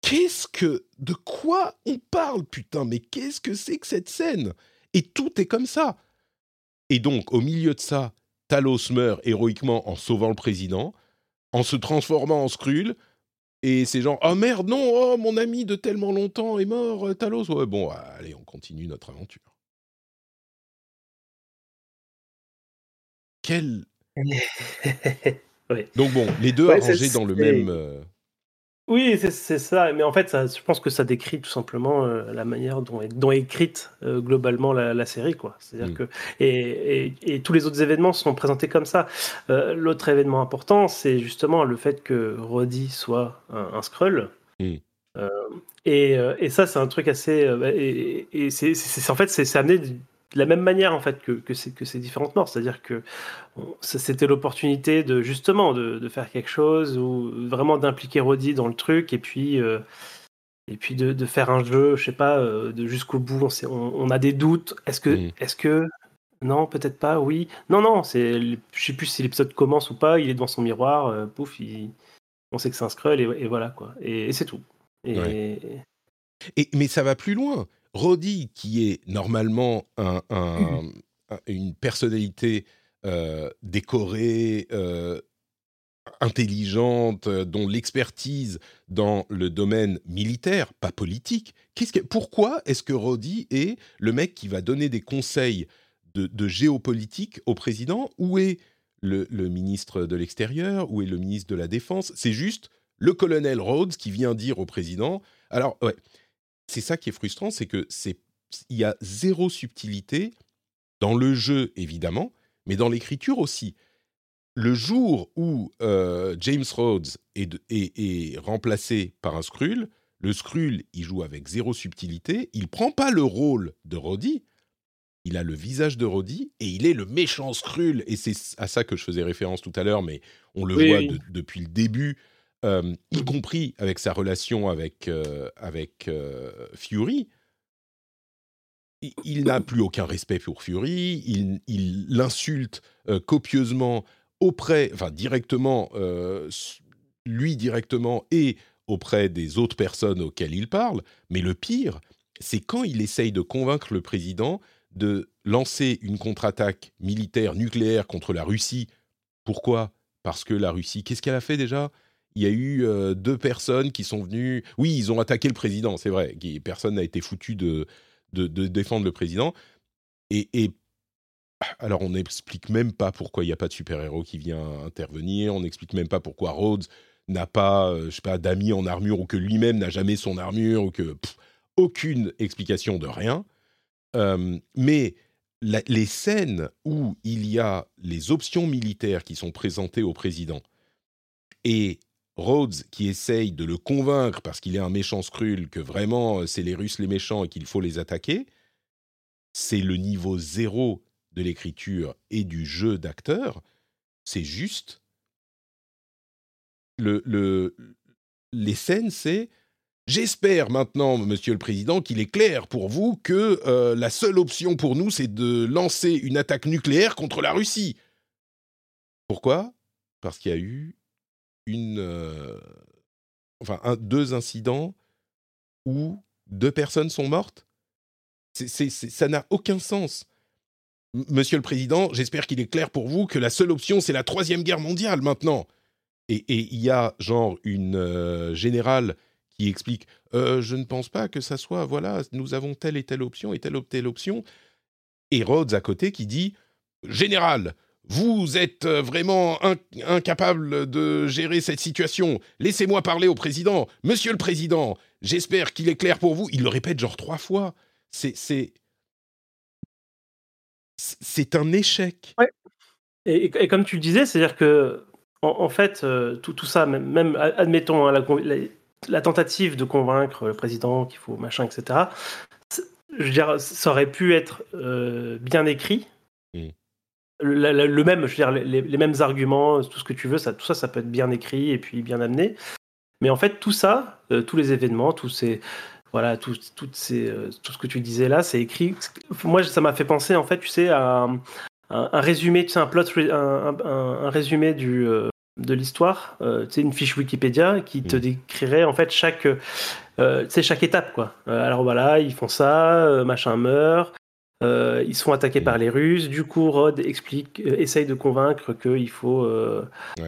Speaker 1: qu'est-ce que... De quoi on parle, putain Mais qu'est-ce que c'est que cette scène? Et tout est comme ça. Et donc, au milieu de ça, Talos meurt héroïquement en sauvant le président, en se transformant en Skrull. Et c'est genre, oh merde, non, oh mon ami de tellement longtemps est mort, euh, Talos. Ouais, bon, allez, on continue notre aventure. Quel. (laughs) Donc bon, les deux arrangés dans le même.
Speaker 2: Oui, c'est ça. Mais en fait, ça, je pense que ça décrit tout simplement euh, la manière dont est, dont est écrite euh, globalement la, série, quoi. C'est-à-dire mm. que et, et, tous les autres événements sont présentés comme ça. Euh, l'autre événement important, c'est justement le fait que Roddy soit un, Skrull. Mm. Et, et, ça, c'est un truc assez. et, c'est en fait, c'est amené de la même manière en fait que, que, ces, que ces différentes morts. C'est-à-dire que c'était l'opportunité de justement de, de, faire quelque chose ou vraiment d'impliquer Roddy dans le truc et puis euh, et puis de, de, faire un jeu, je sais pas, euh, de jusqu'au bout. On, on, a des doutes. Est-ce que est-ce que non, peut-être pas. Oui, non, non. C'est je sais plus si l'épisode commence ou pas. Il est devant son miroir. Euh, pouf, il, on sait que c'est un scroll et, voilà quoi. Et, c'est tout. Et,
Speaker 1: et mais ça va plus loin Roddy, qui est normalement une personnalité euh, décorée, euh, intelligente, euh, dont l'expertise dans le domaine militaire, pas politique, pourquoi est-ce que Roddy est le mec qui va donner des conseils de, géopolitique au président? Où est le, le ministre de l'Extérieur? Où est le ministre de la Défense? C'est juste le colonel Rhodes qui vient dire au président. Alors, ouais, c'est ça qui est frustrant, c'est que c'est il y a zéro subtilité dans le jeu évidemment, mais dans l'écriture aussi. Le jour où euh, James Rhodes est, est, remplacé par un Skrull, le Skrull, il joue avec zéro subtilité, il prend pas le rôle de Roddy, il a le visage de Roddy et il est le méchant Skrull. Et c'est à ça que je faisais référence tout à l'heure, mais on le voit depuis le début euh, y compris avec sa relation avec, euh, avec euh, Fury, il, n'a plus aucun respect pour Fury, il l'insulte copieusement auprès, enfin directement, lui directement et auprès des autres personnes auxquelles il parle. Mais le pire, c'est quand il essaye de convaincre le président de lancer une contre-attaque militaire nucléaire contre la Russie. Pourquoi? Parce que la Russie, qu'est-ce qu'elle a fait déjà? Il y a eu deux personnes qui sont venues. Oui, ils ont attaqué le président, c'est vrai. Personne n'a été foutu de, de, défendre le président. Et, alors, on n'explique même pas pourquoi il n'y a pas de super-héros qui vient intervenir. On n'explique même pas pourquoi Rhodes n'a pas, je sais pas, d'amis en armure ou que lui-même n'a jamais son armure ou que aucune explication de rien. mais les scènes où il y a les options militaires qui sont présentées au président et Rhodes qui essaye de le convaincre parce qu'il est un méchant scrull que vraiment c'est les Russes les méchants et qu'il faut les attaquer, c'est le niveau zéro de l'écriture et du jeu d'acteur. C'est juste le, le, les scènes, c'est J'espère maintenant, Monsieur le Président, qu'il est clair pour vous que euh, la seule option pour nous, c'est de lancer une attaque nucléaire contre la Russie. Pourquoi? Parce qu'il y a eu une, euh, enfin, deux incidents où deux personnes sont mortes? ça n'a aucun sens. Monsieur le Président, j'espère qu'il est clair pour vous que la seule option, c'est la Troisième Guerre mondiale maintenant. Et il y a genre une euh, générale qui explique euh, Je ne pense pas que ça soit, voilà, nous avons telle et telle option et telle ou telle option. Et Rhodes à côté qui dit Général, vous êtes euh, vraiment incapable de gérer cette situation. Laissez-moi parler au président. Monsieur le président, j'espère qu'il est clair pour vous. Il le répète genre trois fois. C'est. C'est, un échec.
Speaker 2: Ouais. Et, comme tu le disais, c'est-à-dire que, en, fait, euh, tout, tout, ça, même, admettons, hein, la, la tentative de convaincre le président qu'il faut machin, etc. Je veux dire, ça aurait pu être euh, bien écrit. Mm. Le, même, je veux dire, les, mêmes arguments, tout ce que tu veux, ça, tout ça, ça peut être bien écrit et puis bien amené. Mais en fait, tout ça, euh, tous les événements, tous ces, voilà, tout, toutes ces, euh, tout ce que tu disais là, c'est écrit. Moi, ça m'a fait penser, en fait, tu sais, à un, résumé, tu sais, un plot, un, résumé du, de l'histoire, euh, c'est une fiche Wikipédia qui te mm. décrirait en fait chaque, euh, chaque étape quoi. Euh, alors voilà, ils font ça, euh, machin meurt, ils sont attaqués par les Russes. Du coup, Rod explique, essaye de convaincre qu'il faut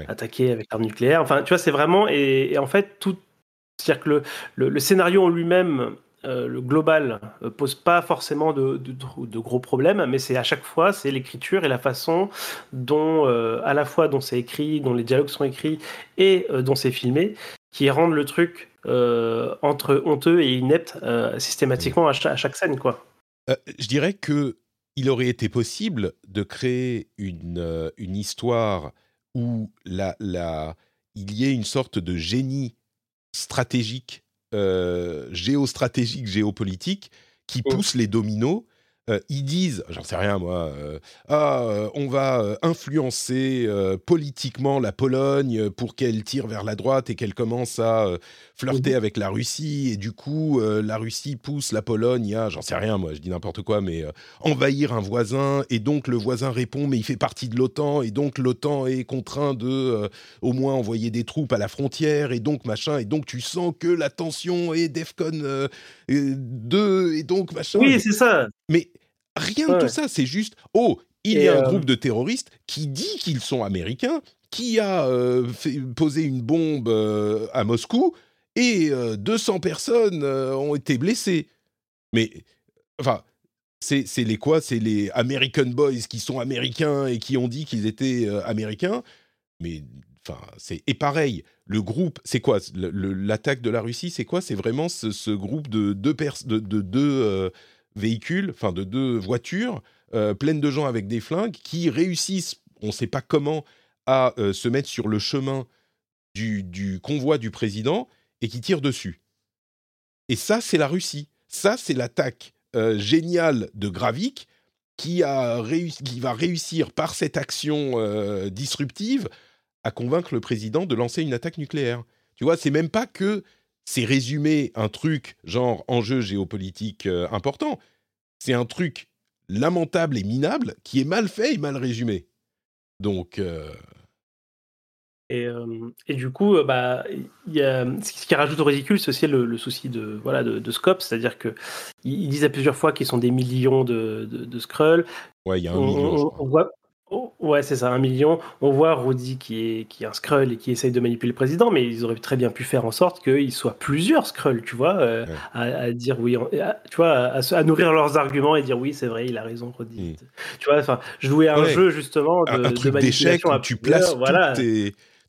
Speaker 2: attaquer avec l'arme nucléaire. Enfin, tu vois, c'est vraiment et, en fait tout, c'est-à-dire que le, le, le scénario en lui-même euh, le global euh, pose pas forcément de, gros problèmes, mais c'est à chaque fois c'est l'écriture et la façon dont euh, à la fois dont c'est écrit, dont les dialogues sont écrits et dont c'est filmé, qui rendent le truc entre honteux et inepte systématiquement à chaque, scène, quoi.
Speaker 1: Je dirais que il aurait été possible de créer une, une histoire où la, la, il y ait une sorte de génie stratégique euh, géostratégique, géopolitique, qui mmh. pousse les dominos euh, ils disent, j'en sais rien moi, euh, ah, euh, on va influencer politiquement la Pologne pour qu'elle tire vers la droite et qu'elle commence à flirter mmh avec la Russie, et du coup la Russie pousse la Pologne à, j'en sais rien moi, je dis n'importe quoi, mais envahir un voisin, et donc le voisin répond, mais il fait partie de l'OTAN, et donc l'OTAN est contraint de au moins envoyer des troupes à la frontière, et donc machin, et donc tu sens que la tension est DEFCON 2, et donc machin.
Speaker 2: Oui, c'est ça.
Speaker 1: Mais rien de tout ça, c'est juste, oh, il y a un euh, groupe de terroristes qui dit qu'ils sont américains, qui a euh, fait, posé une bombe euh, à Moscou, et 200 personnes ont été blessées. Mais, enfin, c'est les quoi? C'est les American Boys qui sont américains et qui ont dit qu'ils étaient américains. Mais, enfin, c'est... Et pareil, le groupe, c'est quoi? L'attaque de la Russie, c'est quoi? C'est vraiment ce, groupe de deux, de, de deux véhicules, enfin de deux voitures euh, pleines de gens avec des flingues qui réussissent, on ne sait pas comment, à euh, se mettre sur le chemin du, convoi du président et qui tirent dessus. Et ça, c'est la Russie. Ça, c'est l'attaque euh, géniale de Gravik qui, va réussir par cette action disruptive à convaincre le président de lancer une attaque nucléaire. Tu vois, c'est même pas que c'est résumer un truc genre enjeu géopolitique euh, important. C'est un truc lamentable et minable qui est mal fait et mal résumé. Donc. Euh,
Speaker 2: et, euh, et, du coup, bah, y a, ce qui rajoute au ridicule, c'est aussi le, souci de, voilà, de, scope, c'est-à-dire qu'ils ils disent à plusieurs fois qu'ils sont des millions de, de, Skrulls.
Speaker 1: Ouais, il y a un million.
Speaker 2: On, voit, on, Ouais, c'est ça, un million. On voit Rudy qui est, qui est un Skrull et qui essaye de manipuler le président, mais ils auraient très bien pu faire en sorte qu'il soit plusieurs Skrulls, tu vois, euh, à, dire oui, tu vois, à, nourrir leurs arguments et dire oui, c'est vrai, il a raison, Rudy. Mm. Tu vois, enfin, jouer à un jeu justement de,
Speaker 1: un, truc d'échec où tu places voilà.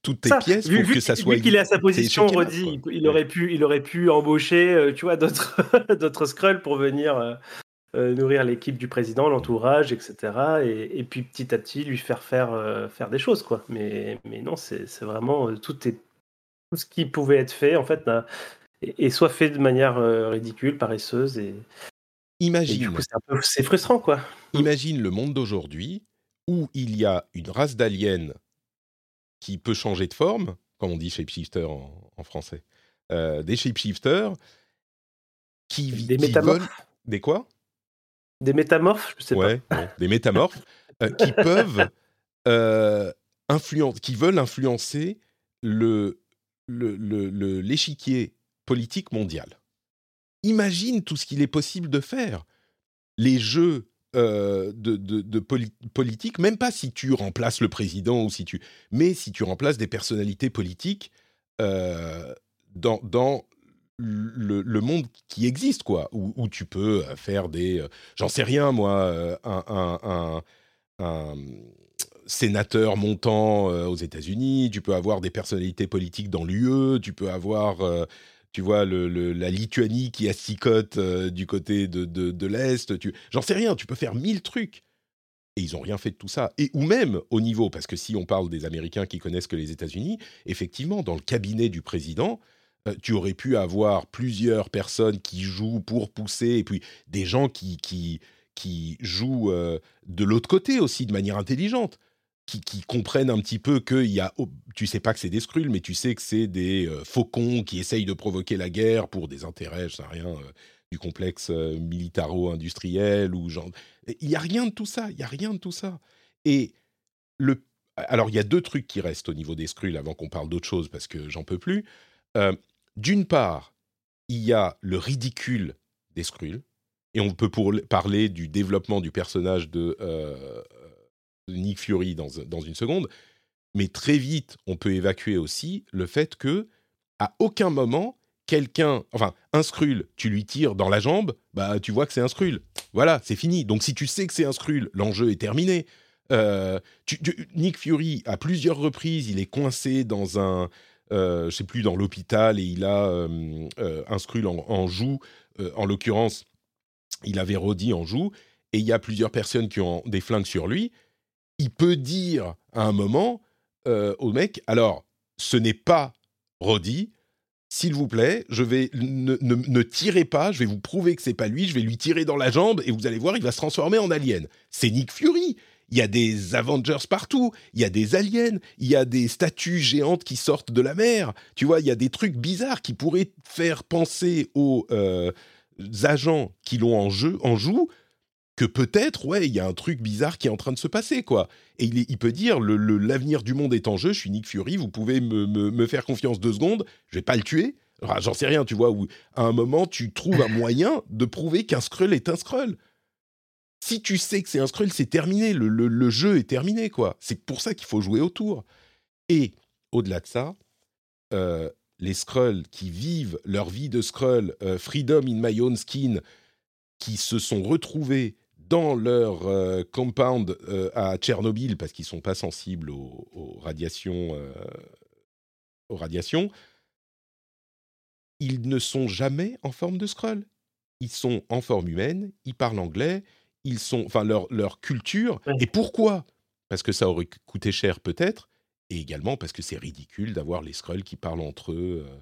Speaker 1: toutes tes, pièces pour que ça soit.
Speaker 2: Vu qu'il est à sa position, Rudy, il, aurait pu, il aurait pu embaucher, euh, tu vois, d'autres, (laughs) d'autres Skrulls pour venir. Euh, euh, nourrir l'équipe du président, l'entourage, etc. Et, puis petit à petit lui faire faire, euh, faire des choses, quoi. Mais, mais non, c'est vraiment euh, tout, est, tout ce qui pouvait être fait, en fait, est, soit fait de manière ridicule, paresseuse, et,
Speaker 1: Imagine.
Speaker 2: c'est frustrant, quoi.
Speaker 1: Imagine le monde d'aujourd'hui où il y a une race d'aliens qui peut changer de forme, comme on dit shapeshifter en, en français, des shapeshifters qui,
Speaker 2: des qui
Speaker 1: Des quoi?
Speaker 2: Des métamorphes, je sais
Speaker 1: ouais,
Speaker 2: pas.
Speaker 1: des métamorphes euh, qui (laughs) peuvent euh, influencer, qui veulent influencer le, l'échiquier le, politique mondial. Imagine tout ce qu'il est possible de faire. Les jeux euh, de, de, politique, même pas si tu remplaces le président ou si tu, mais si tu remplaces des personnalités politiques dans, dans le, monde qui existe, quoi, où, tu peux euh, faire des, euh, j'en sais rien moi, euh, un, sénateur montant aux États-Unis, tu peux avoir des personnalités politiques dans l'UE, tu peux avoir, tu vois, le, la Lituanie qui asticote du côté de, de, l'Est, tu, j'en sais rien, tu peux faire mille trucs. Et ils n'ont rien fait de tout ça. Et ou même au niveau, parce que si on parle des Américains qui connaissent que les États-Unis, effectivement, dans le cabinet du président, tu aurais pu avoir plusieurs personnes qui jouent pour pousser, et puis des gens qui, qui, qui jouent euh, de l'autre côté aussi de manière intelligente, qui, qui comprennent un petit peu que y a, tu sais pas que c'est des Skrulls, mais tu sais que c'est des euh, faucons qui essayent de provoquer la guerre pour des intérêts, je sais rien, du complexe militaro-industriel ou genre. Il y a rien de tout ça, il y a rien de tout ça. Et le, alors il y a deux trucs qui restent au niveau des Skrulls avant qu'on parle d'autre chose parce que j'en peux plus. D'une part, il y a le ridicule des Skrulls, et on peut parler du développement du personnage de, euh, Nick Fury dans, une seconde, mais très vite, on peut évacuer aussi le fait que, à aucun moment, quelqu'un, enfin, un Skrull, tu lui tires dans la jambe, bah, tu vois que c'est un Skrull. Voilà, c'est fini. Donc, si tu sais que c'est un Skrull, l'enjeu est terminé. Euh, Nick Fury, à plusieurs reprises, il est coincé dans un, je sais plus, dans l'hôpital et il a euh, euh, un Skrull en, joue. en l'occurrence, il avait Roddy en joue et il y a plusieurs personnes qui ont des flingues sur lui. Il peut dire à un moment au mec alors, ce n'est pas Roddy, s'il vous plaît, je vais ne, ne, tirez pas, je vais vous prouver que c'est pas lui, je vais lui tirer dans la jambe et vous allez voir, il va se transformer en alien. C'est Nick Fury il y a des Avengers partout, il y a des aliens, il y a des statues géantes qui sortent de la mer. Tu vois, il y a des trucs bizarres qui pourraient faire penser aux euh, agents qui l'ont en jeu, en joue, que peut-être, ouais, il y a un truc bizarre qui est en train de se passer, quoi. Et il, peut dire, l'avenir du monde est en jeu, je suis Nick Fury, vous pouvez me, faire confiance deux secondes, je vais pas le tuer. J'en sais rien, tu vois, où à un moment, tu trouves un moyen de prouver qu'un Skrull est un Skrull si tu sais que c'est un Skrull, c'est terminé. Le, jeu est terminé, quoi. C'est pour ça qu'il faut jouer autour. Et au-delà de ça, euh, les Skrulls qui vivent leur vie de Skrull, euh, Freedom in my own skin, qui se sont retrouvés dans leur euh, compound à Tchernobyl parce qu'ils sont pas sensibles aux, radiations, aux radiations, ils ne sont jamais en forme de Skrull. Ils sont en forme humaine, ils parlent anglais, ils sont, enfin leur, leur culture. Et pourquoi? Parce que ça aurait coûté cher peut-être, et également parce que c'est ridicule d'avoir les Skrulls qui parlent entre eux. Euh,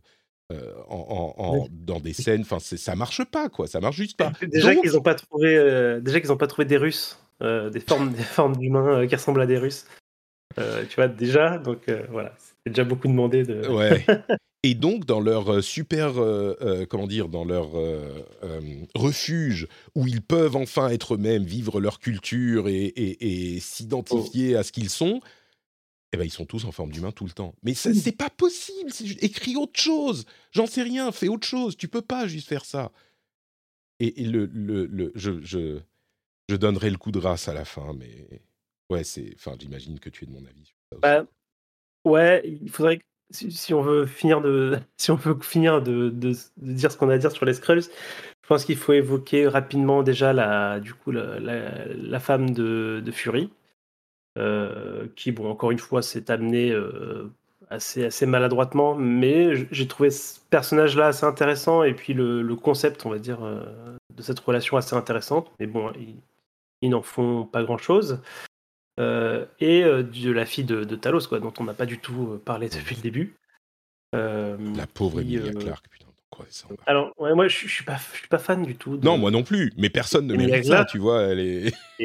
Speaker 1: euh, en, dans des scènes, enfin ça marche pas quoi, ça marche juste pas.
Speaker 2: Déjà qu'ils n'ont pas trouvé, euh, déjà qu'ils ont pas trouvé des Russes, des formes, des formes d'humains qui ressemblent à des Russes. tu vois déjà, donc voilà, c'est déjà beaucoup demandé de.
Speaker 1: Ouais. (laughs) Et donc, dans leur euh, super, euh, euh, comment dire, dans leur refuge où ils peuvent enfin être eux-mêmes, vivre leur culture et, s'identifier à ce qu'ils sont, eh ben, ils sont tous en forme d'humain tout le temps. Mais ça, c'est pas possible. Écris autre chose. J'en sais rien. Fais autre chose. Tu peux pas juste faire ça. Et, le, le, le je, je, je, donnerai le coup de grâce à la fin, mais Ouais, c'est. Enfin, j'imagine que tu es de mon avis.
Speaker 2: Bah, ouais, il faudrait si, on veut finir de, (laughs) si on veut finir de, de, dire ce qu'on a à dire sur les Skrulls, je pense qu'il faut évoquer rapidement déjà la, du coup, la, la, femme de, de Fury, euh, qui, bon, encore une fois, s'est amenée euh, assez, assez maladroitement, mais j'ai trouvé ce personnage-là assez intéressant et puis le, le concept, on va dire, euh, de cette relation assez intéressante. Mais bon, ils, ils n'en font pas grand-chose. Euh, et euh, de la fille de, Talos, quoi, dont on n'a pas du tout euh, parlé depuis le début.
Speaker 1: la pauvre Emilia Clarke, putain. Quoi, ça,
Speaker 2: Alors, ouais, moi, je, ne suis pas, je suis pas fan du tout.
Speaker 1: Non, moi non plus. Mais personne ne mérite ça, tu vois. Elle est. (laughs) (laughs)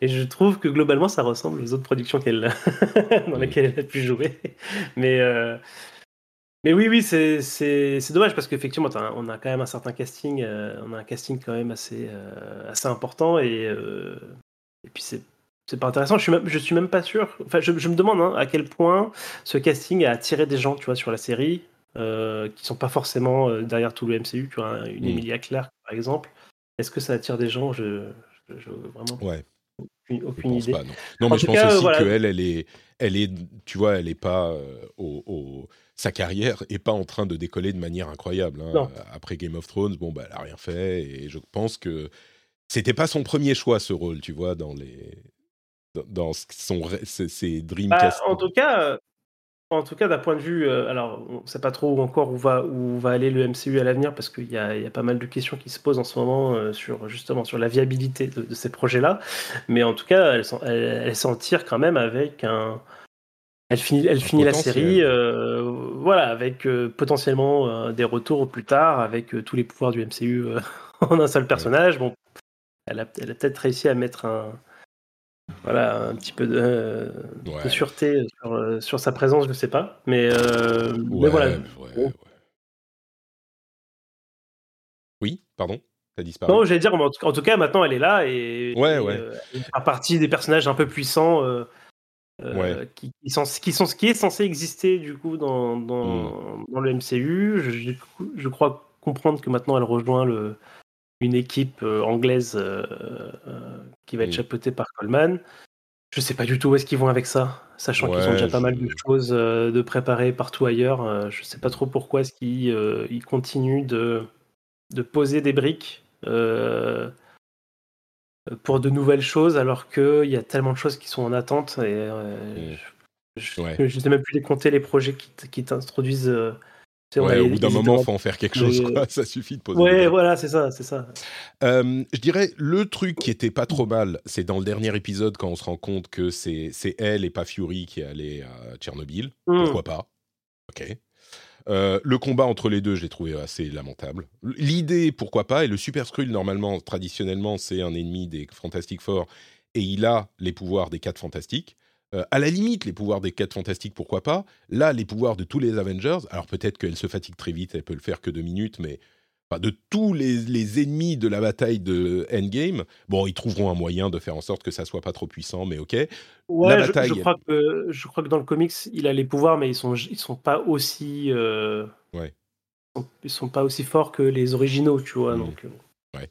Speaker 2: et, je trouve que globalement, ça ressemble aux autres productions qu'elle (laughs) dans lesquelles elle a pu jouer. Mais mais oui, oui, c'est dommage parce qu'effectivement, on a quand même un certain casting, on a un casting quand même assez, assez important et, et puis c'est c'est pas intéressant. Je suis même, je suis même pas sûr. Enfin, je, me demande hein, à quel point ce casting a attiré des gens, tu vois, sur la série, euh, qui sont pas forcément euh, derrière tout le MCU. Tu vois, une mm. Emilia Clarke, par exemple. Est-ce que ça attire des gens? Je, je, vraiment.
Speaker 1: Ouais.
Speaker 2: Aucune, idée.
Speaker 1: non. mais je pense aussi qu'elle, elle est, elle est, tu vois, elle est pas euh, au, sa carrière est pas en train de décoller de manière incroyable. Hein. Après Game of Thrones, bon, bah, elle a rien fait et je pense que c'était pas son premier choix ce rôle, tu vois, dans les dans son, ses, Dreamcast
Speaker 2: bah, En tout cas, euh, en tout cas, d'un point de vue, euh, alors on ne sait pas trop encore où va, où va aller le MCU à l'avenir parce qu'il y, y, a pas mal de questions qui se posent en ce moment euh, sur justement sur la viabilité de, ces projets-là. Mais en tout cas, elle, elle, s'en tire quand même avec un. Elle finit, elle finit la série, voilà, avec potentiellement des retours plus tard, avec tous les pouvoirs du MCU (laughs) en un seul personnage. Bon, elle a, elle a peut-être réussi à mettre un, voilà, un petit peu de, sûreté sur, sur, sa présence, je ne sais pas. Mais, euh, voilà.
Speaker 1: Oui, pardon T'as disparu.
Speaker 2: Non, j'allais dire, en tout, cas, maintenant, elle est là et,
Speaker 1: ouais, euh,
Speaker 2: elle fait partie des personnages un peu puissants euh, qui, qui, sont, qui, sont, ce qui est censé exister, du coup, dans, dans, hmm. dans le MCU. Je, je, crois comprendre que maintenant, elle rejoint le, une équipe euh, anglaise euh, euh, qui va être chapeautée par Coleman. Je sais pas du tout où est-ce qu'ils vont avec ça, sachant qu'ils ont déjà pas mal de choses de préparer partout ailleurs. je sais pas trop pourquoi est-ce qu'ils continuent de, de poser des briques pour de nouvelles choses alors qu'il y a tellement de choses qui sont en attente et je, ne sais même plus les compter les projets qui, qui t'introduisent
Speaker 1: Ouais, au bout d'un moment, il faut en faire quelque chose. Quoi. (laughs) Ça suffit de poser.
Speaker 2: Ouais, voilà, c'est ça, c'est ça.
Speaker 1: Euh, je dirais le truc qui était pas trop mal, c'est dans le dernier épisode quand on se rend compte que c'est elle et pas Fury qui est allé à Tchernobyl. Hmm. Pourquoi pas? Ok. Euh, le combat entre les deux, je l'ai trouvé assez lamentable. L'idée, pourquoi pas, et le Super Skrull, normalement, traditionnellement, c'est un ennemi des Fantastic Four, et il a les pouvoirs des quatre Fantastiques. Euh, à la limite, les pouvoirs des 4 fantastiques, pourquoi pas. Là, les pouvoirs de tous les Avengers, alors peut-être qu'elle se fatigue très vite, elle peut le faire que deux minutes, mais de tous les, ennemis de la bataille de Endgame, bon, ils trouveront un moyen de faire en sorte que ça soit pas trop puissant, mais ok.
Speaker 2: Ouais, je, crois que, je crois que dans le comics, il a les pouvoirs, mais ils sont, ils sont pas aussi. Euh,
Speaker 1: ouais.
Speaker 2: Ils sont, pas aussi forts que les originaux, tu vois. Mmh. Donc,
Speaker 1: euh. ouais.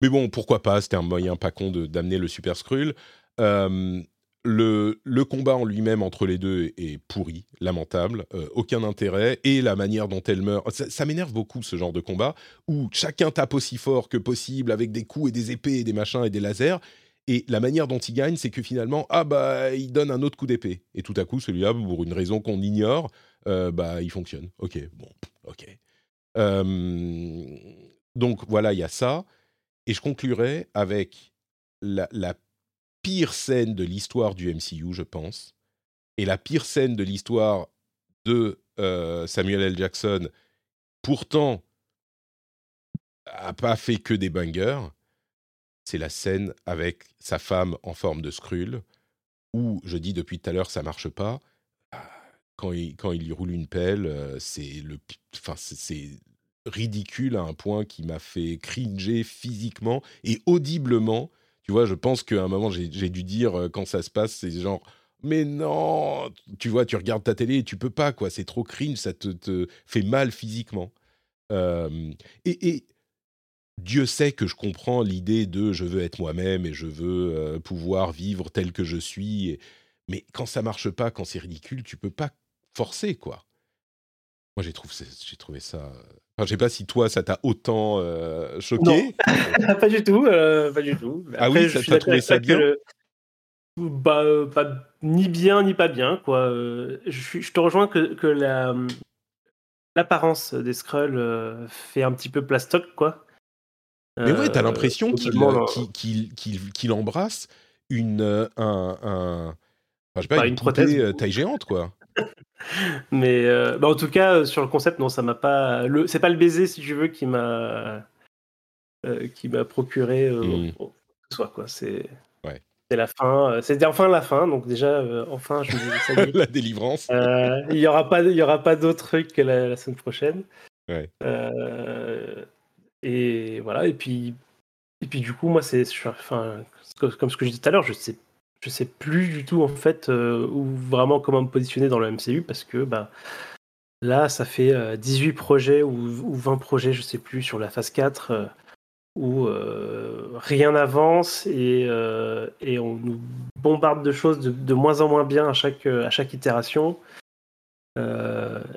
Speaker 1: Mais bon, pourquoi pas C'était un moyen pas con d'amener le Super Skrull. Euh, le, combat en lui-même entre les deux est pourri, lamentable, euh, aucun intérêt, et la manière dont elle meurt, ça, m'énerve beaucoup ce genre de combat, où chacun tape aussi fort que possible avec des coups et des épées et des machins et des lasers, et la manière dont il gagne, c'est que finalement, ah bah, il donne un autre coup d'épée, et tout à coup, celui-là, pour une raison qu'on ignore, euh, bah, il fonctionne. Ok, bon, ok. Euh, donc voilà, il y a ça, et je conclurai avec la, la pire scène de l'histoire du MCU, je pense, et la pire scène de l'histoire de euh, Samuel L. Jackson, pourtant, a pas fait que des bangers, c'est la scène avec sa femme en forme de Skrull, où je dis depuis tout à l'heure ça marche pas. Quand il, quand il lui roule une pelle, euh, c'est le, enfin c'est ridicule à un point qui m'a fait cringer physiquement et audiblement tu vois, je pense qu'à un moment, j'ai dû dire, euh, quand ça se passe, c'est genre, mais non, tu vois, tu regardes ta télé et tu peux pas, quoi. C'est trop cringe, ça te, fait mal physiquement. et, Dieu sait que je comprends l'idée de je veux être moi-même et je veux euh, pouvoir vivre tel que je suis. Mais quand ça marche pas, quand c'est ridicule, tu peux pas forcer, quoi. Moi, j'ai trouvé, j'ai trouvé ça. Enfin, je sais pas si toi, ça t'a autant euh, choqué. (laughs)
Speaker 2: pas du tout, euh, pas du tout.
Speaker 1: ah oui, ça t'a trouvé ça bien.
Speaker 2: Bah, pas ni bien ni pas bien, quoi. Je, je te rejoins que, que la l'apparence des Skrulls fait un petit peu plastoc, quoi.
Speaker 1: Mais ouais, t'as euh, l'impression qu'il embrasse une, euh, un, un enfin, je sais pas, une, prothèse euh, taille géante, quoi. (laughs)
Speaker 2: Mais bah en tout cas, sur le concept, non, ça m'a pas. Le... C'est pas le baiser, si tu veux, qui m'a qui m'a procuré mmh. soit quoi. C'est
Speaker 1: ouais.
Speaker 2: la fin. C'était enfin la fin, donc déjà, enfin, je me
Speaker 1: ça y (laughs) est. la délivrance.
Speaker 2: Il y aura pas, il y aura pas d'autres trucs que la, la, semaine prochaine.
Speaker 1: Ouais.
Speaker 2: Et voilà, et puis, et puis du coup, moi, c'est enfin, comme ce que je disais tout à l'heure, je sais, je sais plus du tout en fait euh, vraiment comment me positionner dans le MCU parce que bah, là, ça fait 18 euh, projets ou, 20 projets, je sais plus, sur la phase 4 euh, où rien n'avance et, on nous bombarde de choses de, de, moins en moins bien à chaque, à chaque itération.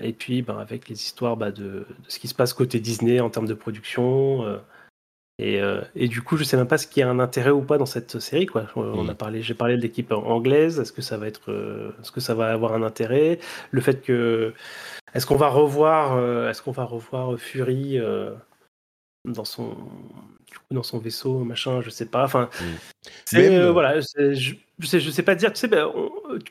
Speaker 2: Et puis, ben, avec les histoires bah, de, ce qui se passe côté Disney en termes de production. Euh, et, euh, et, du coup, je sais même pas ce qui a un intérêt ou pas dans cette série. Quoi. On a mm. parlé, j'ai parlé de l'équipe anglaise. Est-ce que ça va être, est-ce que ça va avoir un intérêt? Le fait que, est-ce qu'on va revoir, est-ce qu'on va revoir Fury dans son dans son vaisseau, machin, je sais pas. Enfin, mm. euh, voilà, je, sais, je sais pas dire, tu sais, ben,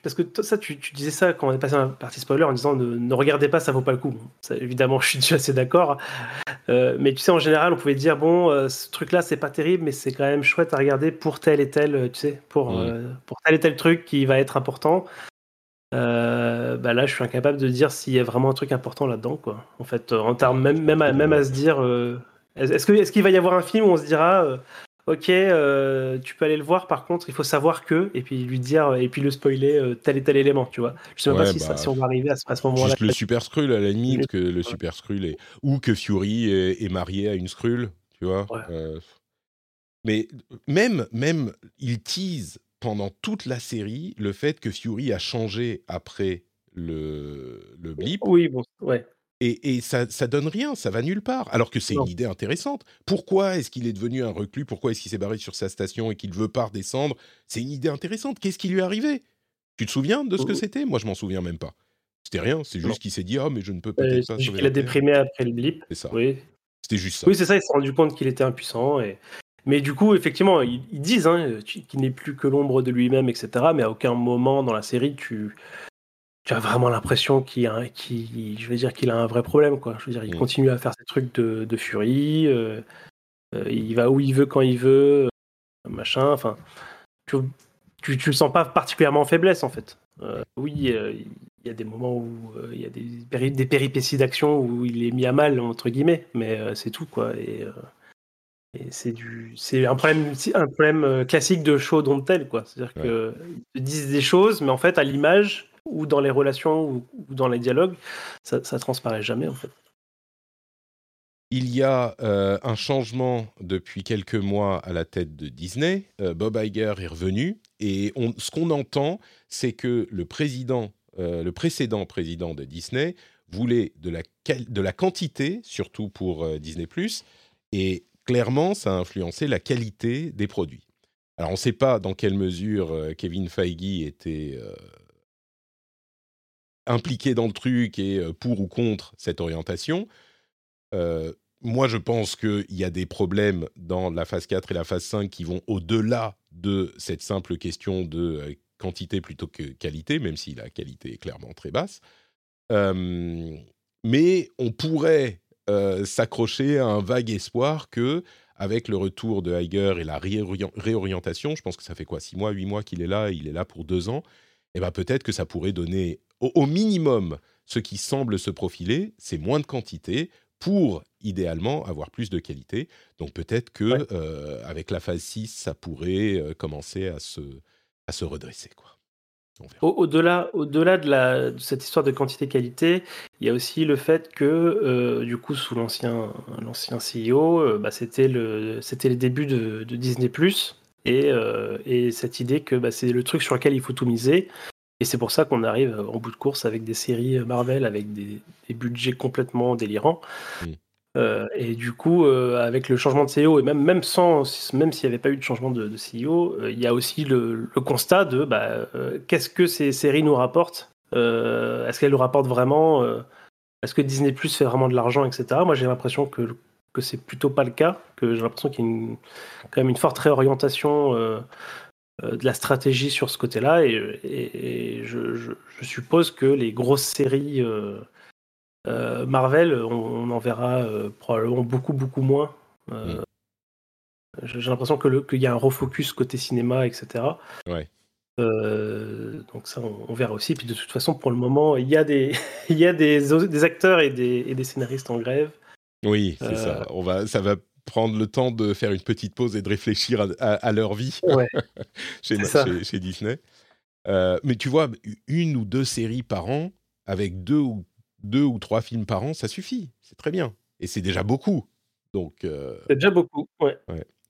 Speaker 2: parce que ça, tu, tu, disais ça quand on est passé à la partie spoiler en disant ne, ne regardez pas, ça vaut pas le coup. Ça, évidemment, (laughs) je suis déjà assez d'accord. Euh, mais tu sais, en général, on pouvait dire bon, euh, ce truc-là, c'est pas terrible, mais c'est quand même chouette à regarder pour tel et tel, tu sais, pour pour tel et tel truc qui va être important. bah là, je suis incapable de dire s'il y a vraiment un truc important là-dedans, quoi. En fait, en termes même même à, même à se dire est-ce qu'il est va y avoir un film où on se dira, euh, ok, euh, tu peux aller le voir, par contre, il faut savoir que, et puis lui dire, et puis le spoiler euh, tel et tel élément, tu vois. Je sais même pas si, bah, si, on va arriver à, ce moment-là.
Speaker 1: Juste le Super Skrull, à la limite, que le Super Skrull est. Ou que Fury est, marié à une Skrull, tu vois. mais même, même, il tease pendant toute la série le fait que Fury a changé après le, le blip.
Speaker 2: Oui, bon, ouais.
Speaker 1: Et, ça, ça donne rien, ça va nulle part. Alors que c'est une idée intéressante. Pourquoi est-ce qu'il est devenu un reclus? Pourquoi est-ce qu'il s'est barré sur sa station et qu'il veut pas redescendre? C'est une idée intéressante. Qu'est-ce qui lui est arrivé? Tu te souviens de ce que oh. c'était? Moi, je m'en souviens même pas. C'était rien. C'est juste qu'il s'est dit oh mais je ne peux pas.
Speaker 2: être Il a déprimé après le blip.
Speaker 1: C'est ça.
Speaker 2: Oui.
Speaker 1: C'était juste ça.
Speaker 2: Oui, c'est ça. Il s'est rendu compte qu'il était impuissant et. Mais du coup, effectivement, ils, disent hein, qu'il n'est plus que l'ombre de lui-même, etc. Mais à aucun moment dans la série, tu, tu as vraiment l'impression qu'il a, je veux dire qu'il a un vrai problème, quoi. Je veux dire, il mmh. continue à faire ses trucs de, de furie, euh, euh, il va où il veut quand il veut, euh, machin. Enfin, tu, tu, le sens pas particulièrement en faiblesse, en fait. oui, il y a des moments où il y a des, des péripéties d'action où il est mis à mal entre guillemets, mais c'est tout, quoi. Et, c'est du, c'est un problème, un problème classique de show don't tell, quoi. C'est-à-dire qu'ils disent des choses, mais en fait, à l'image ou dans les relations ou, dans les dialogues, ça, ça transparaît jamais en fait.
Speaker 1: Il y a euh, un changement depuis quelques mois à la tête de Disney. Euh, Bob Iger est revenu et ce qu'on entend, c'est que le président, euh, le précédent président de Disney, voulait de la, de la quantité, surtout pour Disney ⁇ et clairement, ça a influencé la qualité des produits. Alors, on ne sait pas dans quelle mesure Kevin Feige était impliqué dans le truc et pour ou contre cette orientation. Moi, je pense qu'il y a des problèmes dans la phase 4 et la phase 5 qui vont au-delà de cette simple question de quantité plutôt que qualité, même si la qualité est clairement très basse. mais on pourrait s'accrocher à un vague espoir que, avec le retour de Heiger et la réorientation, je pense que ça fait quoi, 6 mois, 8 mois qu'il est là, il est là pour 2 ans, et eh ben peut-être que ça pourrait donner au, minimum, ce qui semble se profiler, c'est moins de quantité pour idéalement avoir plus de qualité. Donc peut-être que euh, avec la phase 6, ça pourrait euh, commencer à se, à se redresser. Quoi.
Speaker 2: Au-delà, au-delà de, la, de cette histoire de quantité-qualité, il y a aussi le fait que, euh, du coup, sous l'ancien, l'ancien CEO, euh, bah, c'était, le, c'était les débuts de, Disney ⁇ et, et cette idée que bah, c'est le truc sur lequel il faut tout miser. Et c'est pour ça qu'on arrive en bout de course avec des séries Marvel avec des, budgets complètement délirants. Euh, et du coup, euh, avec le changement de CEO, et même, même, sans, même s'il n'y avait pas eu de changement de, CEO, euh, il y a aussi le, constat de bah, qu'est-ce que ces séries nous rapportent? Est-ce qu'elles nous rapportent vraiment Est-ce que Disney Plus fait vraiment de l'argent, etc. Moi, j'ai l'impression que, que c'est plutôt pas le cas, que j'ai l'impression qu'il y a une, quand même une forte réorientation de la stratégie sur ce côté-là, et, je, je, suppose que les grosses séries euh, Marvel, on, en verra euh, probablement beaucoup, beaucoup moins. Euh, mm. J'ai l'impression qu'il y a un refocus côté cinéma, etc. donc ça, on, verra aussi. Puis de toute façon, pour le moment, il y a des, (laughs) il y a des, acteurs et des, scénaristes en grève.
Speaker 1: Oui, c'est ça. On va, ça va prendre le temps de faire une petite pause et de réfléchir à, leur vie (laughs) chez, chez, Disney. mais tu vois, une ou deux séries par an, avec deux ou deux ou trois films par an, ça suffit. C'est très bien. Et c'est déjà beaucoup. Donc.
Speaker 2: Euh, c'est déjà beaucoup, ouais.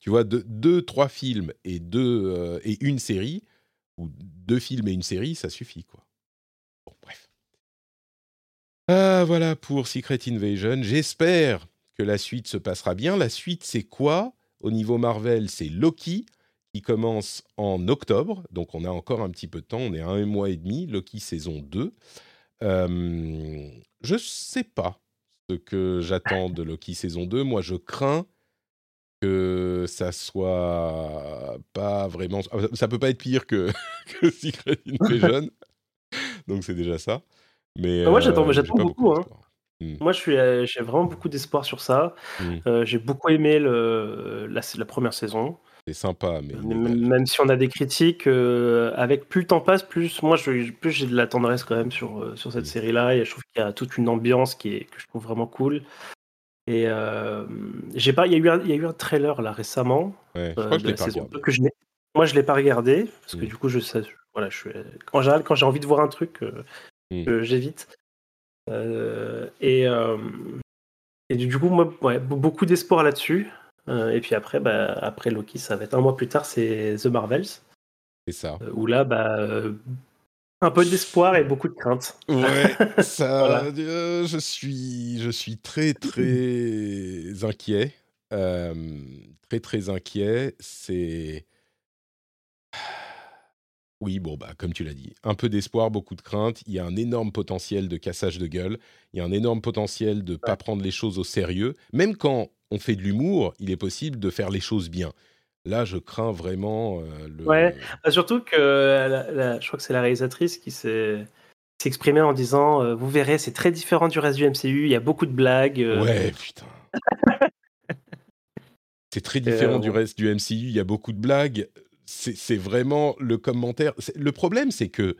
Speaker 1: Tu vois, deux, trois films et, deux, euh, et une série, ou deux films et une série, ça suffit, quoi. Bon, bref. Ah, voilà pour Secret Invasion. J'espère que la suite se passera bien. La suite, c'est quoi? Au niveau Marvel, c'est Loki, qui commence en octobre. Donc, on a encore un petit peu de temps. On est à un mois et demi. Loki saison 2. Euh, je sais pas ce que j'attends de Loki saison 2. Moi, je crains que ça soit pas vraiment. Ah, ça peut pas être pire que, (laughs) que Secret Invasion. (laughs) Donc, c'est déjà ça. Mais,
Speaker 2: bah, moi, j'attends euh, beaucoup. hein. Mmh. Moi, euh, j'ai vraiment beaucoup d'espoir sur ça. Mmh. j'ai beaucoup aimé le, la, la, première saison.
Speaker 1: C'est sympa, mais.
Speaker 2: Même, si on a des critiques, euh, avec plus le temps passe, plus moi je, plus j'ai de la tendresse quand même sur, euh, sur cette mm. série-là. Et je trouve qu'il y a toute une ambiance qui est, que je trouve vraiment cool. Et euh, j'ai pas, il y, a eu un, il y a eu un trailer là récemment.
Speaker 1: Ouais, je crois que je l'ai pas regardé. Que je
Speaker 2: moi je l'ai pas regardé parce que mm. du coup je sais, voilà, je suis, en général quand j'ai envie de voir un truc, mm. j'évite. Et, et du coup moi, ouais, beaucoup d'espoir là-dessus. Euh, et puis après, bah, après Loki, ça va être un mois plus tard, c'est The Marvels.
Speaker 1: C'est ça.
Speaker 2: Euh, où là, bah, euh, un peu d'espoir et beaucoup de crainte.
Speaker 1: Ouais, (laughs) ça, je, suis, je suis très, très inquiet. très, très inquiet. C'est. Oui, bon, bah, comme tu l'as dit, un peu d'espoir, beaucoup de crainte. Il y a un énorme potentiel de cassage de gueule. Il y a un énorme potentiel de ne pas prendre les choses au sérieux. Même quand on fait de l'humour, il est possible de faire les choses bien. Là, je crains vraiment euh, le.
Speaker 2: Ouais, bah, surtout que je crois que c'est la réalisatrice qui s'est exprimée en disant euh, Vous verrez, c'est très différent du reste du MCU, il y a beaucoup de blagues. Euh.
Speaker 1: Ouais, putain. (laughs) c'est très différent du reste du MCU, il y a beaucoup de blagues. C'est vraiment le commentaire. Le problème, c'est que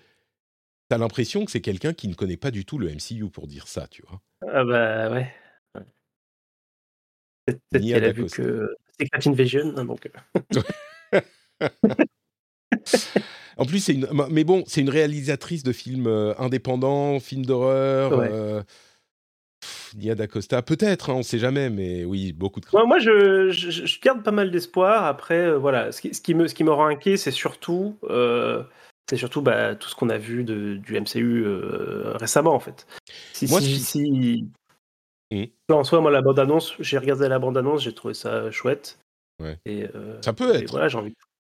Speaker 1: tu as l'impression que c'est quelqu'un qui ne connaît pas du tout le MCU pour dire ça, tu vois.
Speaker 2: Ah bah ouais. Peut-être qu'elle a vu que Secret Invasion, hein, donc. Euh. (laughs)
Speaker 1: en plus, c'est une. Mais bon, c'est une réalisatrice de films euh, indépendants, films d'horreur. Ouais. Euh, Nia D'Acosta, peut-être, hein, on ne sait jamais, mais oui, beaucoup de.
Speaker 2: Moi, moi je, je, garde pas mal d'espoir. Après, voilà, ce qui, ce qui, me, ce qui me rend inquiet, c'est surtout, c'est surtout bah, tout ce qu'on a vu de, du MCU récemment, en fait. Si, moi, si, si, Mmh. En soi, moi, la bande-annonce, j'ai regardé la bande-annonce, j'ai trouvé ça chouette.
Speaker 1: Et, euh, ça peut être.
Speaker 2: Voilà, j'ai envie.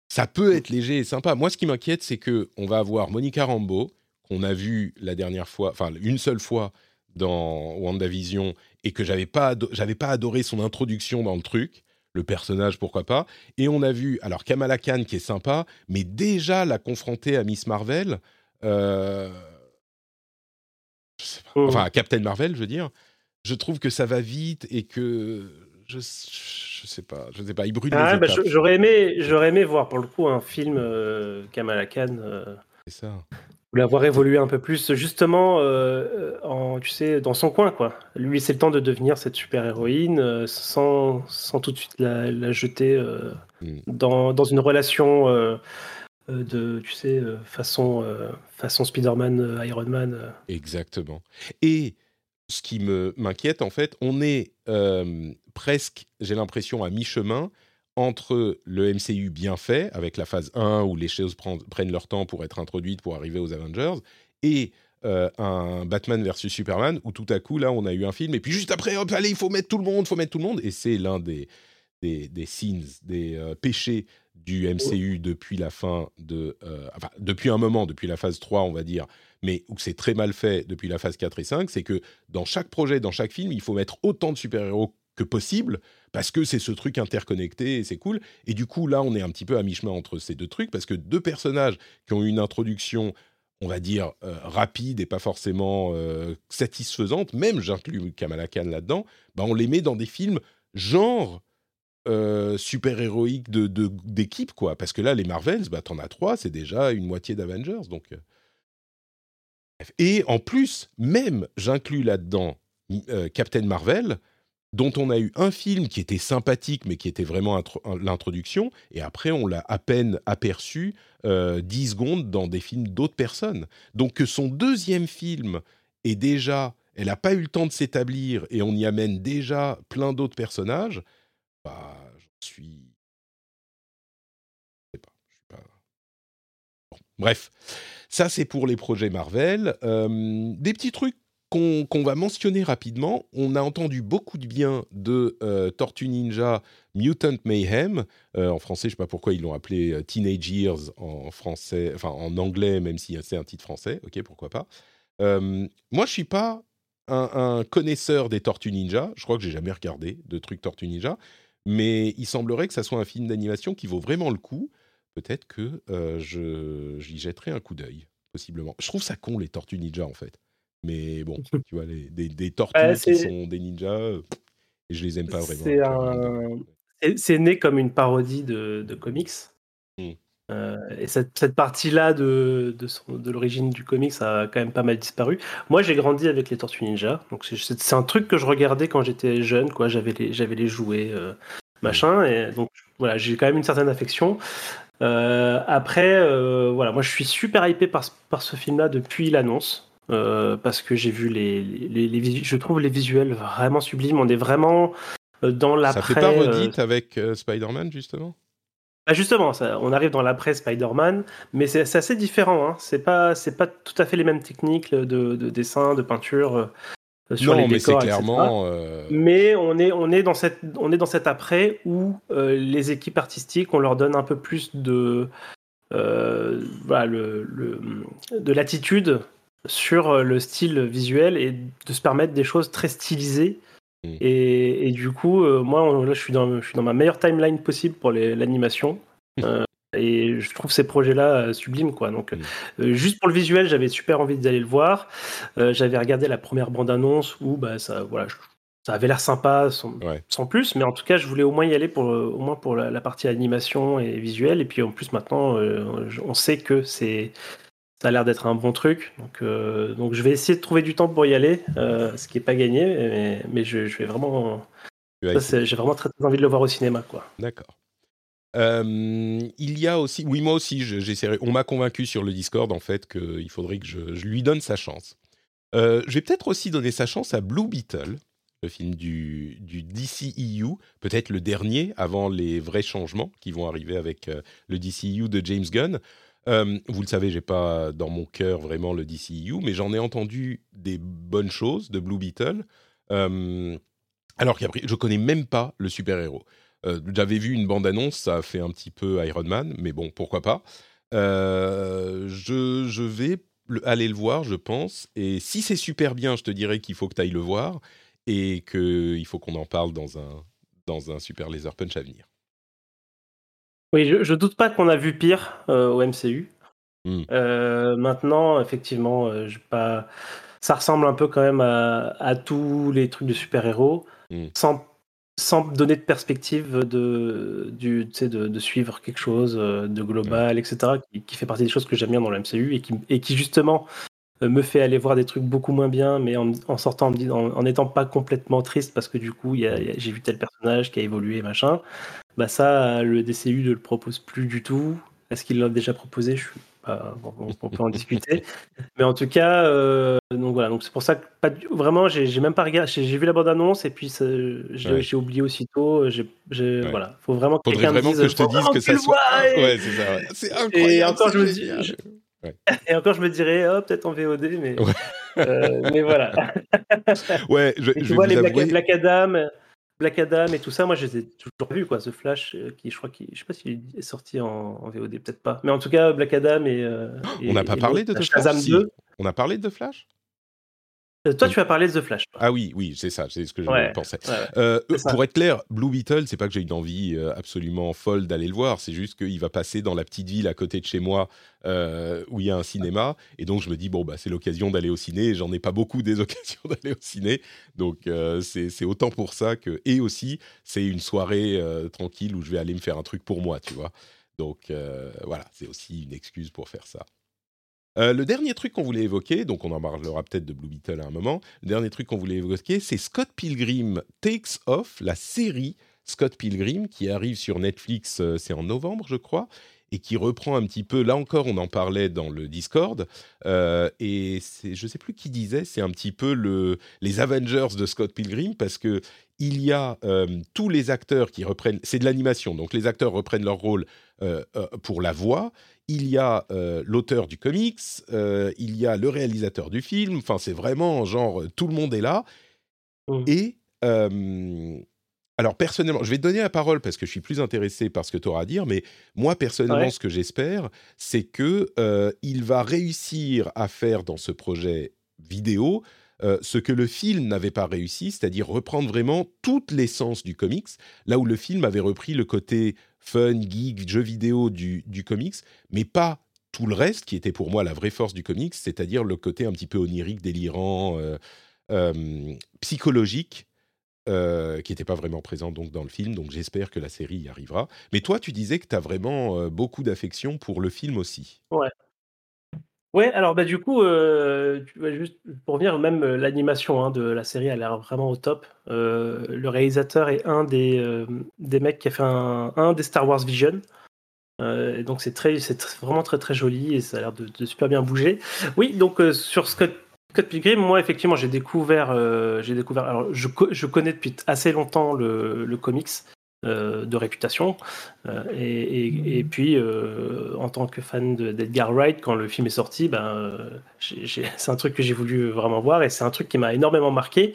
Speaker 1: Ça peut être léger et sympa. Moi, ce qui m'inquiète, c'est que on va avoir Monica Rambeau, qu'on a vu la dernière fois, enfin une seule fois dans WandaVision, et que j'avais pas, j'avais pas adoré son introduction dans le truc. Le personnage, pourquoi pas. Et on a vu, alors Kamala Khan qui est sympa, mais déjà la confronter à Miss Marvel, euh, mmh. enfin à Captain Marvel, je veux dire, je trouve que ça va vite et que je, je sais pas, je sais pas, il brûle ah,
Speaker 2: bah, J'aurais aimé, j'aurais aimé voir pour le coup un film euh, Kamala Khan. Euh,
Speaker 1: c'est ça.
Speaker 2: Ou l'avoir évolué un peu plus, justement, euh, en, tu sais, dans son coin, quoi. Lui, c'est le temps de devenir cette super héroïne sans, sans tout de suite la, jeter hmm. dans, dans, une relation de, tu sais, façon, façon Spider-Man, Iron Man.
Speaker 1: Exactement. Et ce qui m'inquiète, en fait, on est presque, j'ai l'impression, à mi-chemin entre le MCU bien fait, avec la phase 1 où les choses prennent leur temps pour être introduites, pour arriver aux Avengers, et euh, un Batman versus Superman, où tout à coup, là, on a eu un film, et puis juste après, hop, allez, il faut mettre tout le monde, il faut mettre tout le monde, et c'est l'un des, des, des, sins, des euh, péchés du MCU depuis la fin de... Euh, enfin, depuis un moment, depuis la phase 3, on va dire, mais où c'est très mal fait depuis la phase 4 et 5, c'est que dans chaque projet, dans chaque film, il faut mettre autant de super-héros que possible, parce que c'est ce truc interconnecté et c'est cool. Et du coup, là, on est un petit peu à mi-chemin entre ces deux trucs, parce que deux personnages qui ont une introduction, on va dire, euh, rapide et pas forcément euh, satisfaisante, même j'inclus Kamala Khan là-dedans, bah, on les met dans des films genre euh, super-héroïques de, d'équipe, quoi. Parce que là, les Marvels, bah, t'en as trois, c'est déjà une moitié d'Avengers, donc... Et en plus, même, j'inclus là-dedans Captain Marvel, dont on a eu un film qui était sympathique, mais qui était vraiment l'introduction, et après on l'a à peine aperçu euh, 10 secondes dans des films d'autres personnes. Donc que son deuxième film est déjà, elle n'a pas eu le temps de s'établir, et on y amène déjà plein d'autres personnages, bah, j'en suis... Je sais pas, je suis pas... Bref, ça c'est pour les projets Marvel. Euh, des petits trucs qu'on va mentionner rapidement. On a entendu beaucoup de bien de euh, Tortue Ninja Mutant Mayhem. Euh, en français, je ne sais pas pourquoi ils l'ont appelé euh, Teenage Years en français, enfin en anglais, même si c'est un titre français. Ok, pourquoi pas. moi, je suis pas un, connaisseur des Tortues Ninja. Je crois que j'ai jamais regardé de trucs Tortue Ninja. Mais il semblerait que ça soit un film d'animation qui vaut vraiment le coup. Peut-être que j'y jetterai un coup d'œil, possiblement. Je trouve ça con, les Tortues Ninja, en fait. Mais bon, (laughs) tu vois, les, des, des, tortues qui sont des ninjas, euh, et je les aime pas
Speaker 2: vraiment. C'est né comme une parodie de, de comics. Mmh. Euh, et cette, cette partie-là de, de, de l'origine du comics a quand même pas mal disparu. Moi, j'ai grandi avec les Tortues Ninja, donc c'est un truc que je regardais quand j'étais jeune, quoi. J'avais les, les jouets, euh, mmh. machin, et donc voilà, j'ai quand même une certaine affection. après, voilà, moi, je suis super hypé par, par ce film-là depuis l'annonce. Euh, parce que j'ai vu les, les, les, je trouve les visuels vraiment sublimes. On est vraiment euh, dans l'après.
Speaker 1: Ça fait pas redite euh, avec Spider-Man justement?
Speaker 2: Bah justement, ça, on arrive dans l'après Spider-Man, mais c'est assez différent. Hein. C'est pas, c'est pas tout à fait les mêmes techniques de, de dessin, de peinture sur non, les mais c'est clairement. Mais on est, on est dans cette, on est dans cet après où les équipes artistiques, on leur donne un peu plus de, voilà, le, le, de l'attitude sur euh, le style visuel et de se permettre des choses très stylisées. Mm. Et, du coup, euh, moi, là, je suis, dans, je suis dans ma meilleure timeline possible pour l'animation. (laughs) Euh, et je trouve ces projets-là sublimes, quoi. Donc, mm. juste pour le visuel, j'avais super envie d'aller le voir. j'avais regardé la première bande-annonce où, bah, ça, voilà, ça avait l'air sympa, sans, plus. Mais en tout cas, je voulais au moins y aller pour, au moins pour la, la partie animation et visuel. Et puis, en plus, maintenant, on sait que c'est ça a l'air d'être un bon truc. Donc, euh, donc je vais essayer de trouver du temps pour y aller, euh, ce qui n'est pas gagné, mais, mais je, vais vraiment. J'ai vraiment très, envie de le voir au cinéma. quoi.
Speaker 1: D'accord. Euh, il y a aussi, oui moi aussi, j'essaierai. On m'a convaincu sur le Discord en fait qu'il faudrait que je, lui donne sa chance. je vais peut-être aussi donner sa chance à Blue Beetle, le film du, du DCEU, peut-être le dernier avant les vrais changements qui vont arriver avec le DCEU de James Gunn. Euh, vous le savez, j'ai pas dans mon cœur vraiment le DCU, mais j'en ai entendu des bonnes choses de Blue Beetle. Euh, alors qu'après, je connais même pas le super-héros. Euh, j'avais vu une bande-annonce, ça a fait un petit peu Iron Man, mais bon, pourquoi pas. Je, je, vais aller le voir, je pense. Et si c'est super bien, je te dirais qu'il faut que tu ailles le voir et qu'il faut qu'on en parle dans un, dans un Super Laser Punch à venir.
Speaker 2: Oui, je, je doute pas qu'on a vu pire euh, au MCU. Hmm. Euh, maintenant, effectivement, euh, pas... ça ressemble un peu quand même à, tous les trucs de super-héros, hmm. sans, sans donner de perspective de, du, de, de suivre quelque chose de global, etc., qui, fait partie des choses que j'aime bien dans le MCU et qui, et qui justement me fait aller voir des trucs beaucoup moins bien, mais en, sortant en n'étant pas complètement triste parce que du coup, j'ai vu tel personnage qui a évolué, machin bah ça, le DCU ne le propose plus du tout. est-ce qu'il l'a déjà proposé? Je suis pas, on, peut en discuter. (laughs) Mais en tout cas, euh, donc voilà, donc c'est pour ça que pas, vraiment, j'ai même pas regardé, j'ai vu la bande annonce et puis j'ai oublié aussitôt. Ouais. voilà, faut vraiment
Speaker 1: que quelqu'un dise, que je te dise oh, que ça soit. Ouais, c'est ça. C'est incroyable.
Speaker 2: Et encore, je me dis, (laughs) et encore, je me dirais, oh, peut-être en VOD, mais, euh, mais voilà. (laughs)
Speaker 1: ouais, je,
Speaker 2: tu vois, les Black, Black, Adam, Black Adam et tout ça, moi, je les ai toujours vus, quoi. The Flash, euh, qui, je crois qu'il, je sais pas s'il est sorti en, VOD, peut-être pas. Mais en tout cas, Black Adam et. Euh,
Speaker 1: on n'a pas parlé de The Flash. Si. On a parlé de The Flash?
Speaker 2: Toi, tu as parlé de The Flash.
Speaker 1: Ah oui, oui, c'est ça, c'est ce que je pensais. Euh, pour être clair, Blue Beetle, c'est pas que j'ai une envie euh, absolument folle d'aller le voir, c'est juste qu'il va passer dans la petite ville à côté de chez moi où il y a un cinéma, et donc je me dis bon bah c'est l'occasion d'aller au ciné. J'en ai pas beaucoup des (laughs) occasions d'aller au ciné, donc c'est autant pour ça que et aussi c'est une soirée tranquille où je vais aller me faire un truc pour moi, tu vois. Donc voilà, c'est aussi une excuse pour faire ça. Euh, le dernier truc qu'on voulait évoquer, donc on en parlera peut-être de Blue Beetle à un moment, le dernier truc qu'on voulait évoquer, c'est Scott Pilgrim Takes Off, la série Scott Pilgrim qui arrive sur Netflix, euh, c'est en novembre je crois, et qui reprend un petit peu, là encore on en parlait dans le Discord, euh, et je ne sais plus qui disait, c'est un petit peu le, les Avengers de Scott Pilgrim, parce que il y a tous les acteurs qui reprennent, c'est de l'animation, donc les acteurs reprennent leur rôle pour la voix, il y a euh, l'auteur du comics, euh, il y a le réalisateur du film, enfin c'est vraiment genre tout le monde est là. Mmh. Et alors personnellement, je vais te donner la parole parce que je suis plus intéressé par ce que tu auras à dire, mais moi personnellement, ce que j'espère, c'est que euh, il va réussir à faire dans ce projet vidéo ce que le film n'avait pas réussi, c'est-à-dire reprendre vraiment toute l'essence du comics, là où le film avait repris le côté fun, geek, jeu vidéo du, comics, mais pas tout le reste qui était pour moi la vraie force du comics, c'est-à-dire le côté un petit peu onirique, délirant, euh, euh, psychologique, euh, qui n'était pas vraiment présent donc dans le film. Donc j'espère que la série y arrivera. Mais toi, tu disais que tu as vraiment beaucoup d'affection pour le film aussi.
Speaker 2: Ouais. Ouais, alors bah, du coup, euh, juste pour revenir, même euh, l'animation hein, de la série a l'air vraiment au top. Euh, le réalisateur est un des, des mecs qui a fait un, des Star Wars Vision. donc c'est très, c'est vraiment très très joli et ça a l'air de, super bien bouger. Oui, donc sur Scott, Scott Pilgrim, moi effectivement j'ai découvert, j'ai découvert. Alors je, je, connais depuis assez longtemps le comics. Euh, de réputation. Euh, et, puis, euh, en tant que fan d'Edgar Wright, quand le film est sorti, ben, (laughs) c'est un truc que j'ai voulu vraiment voir et c'est un truc qui m'a énormément marqué.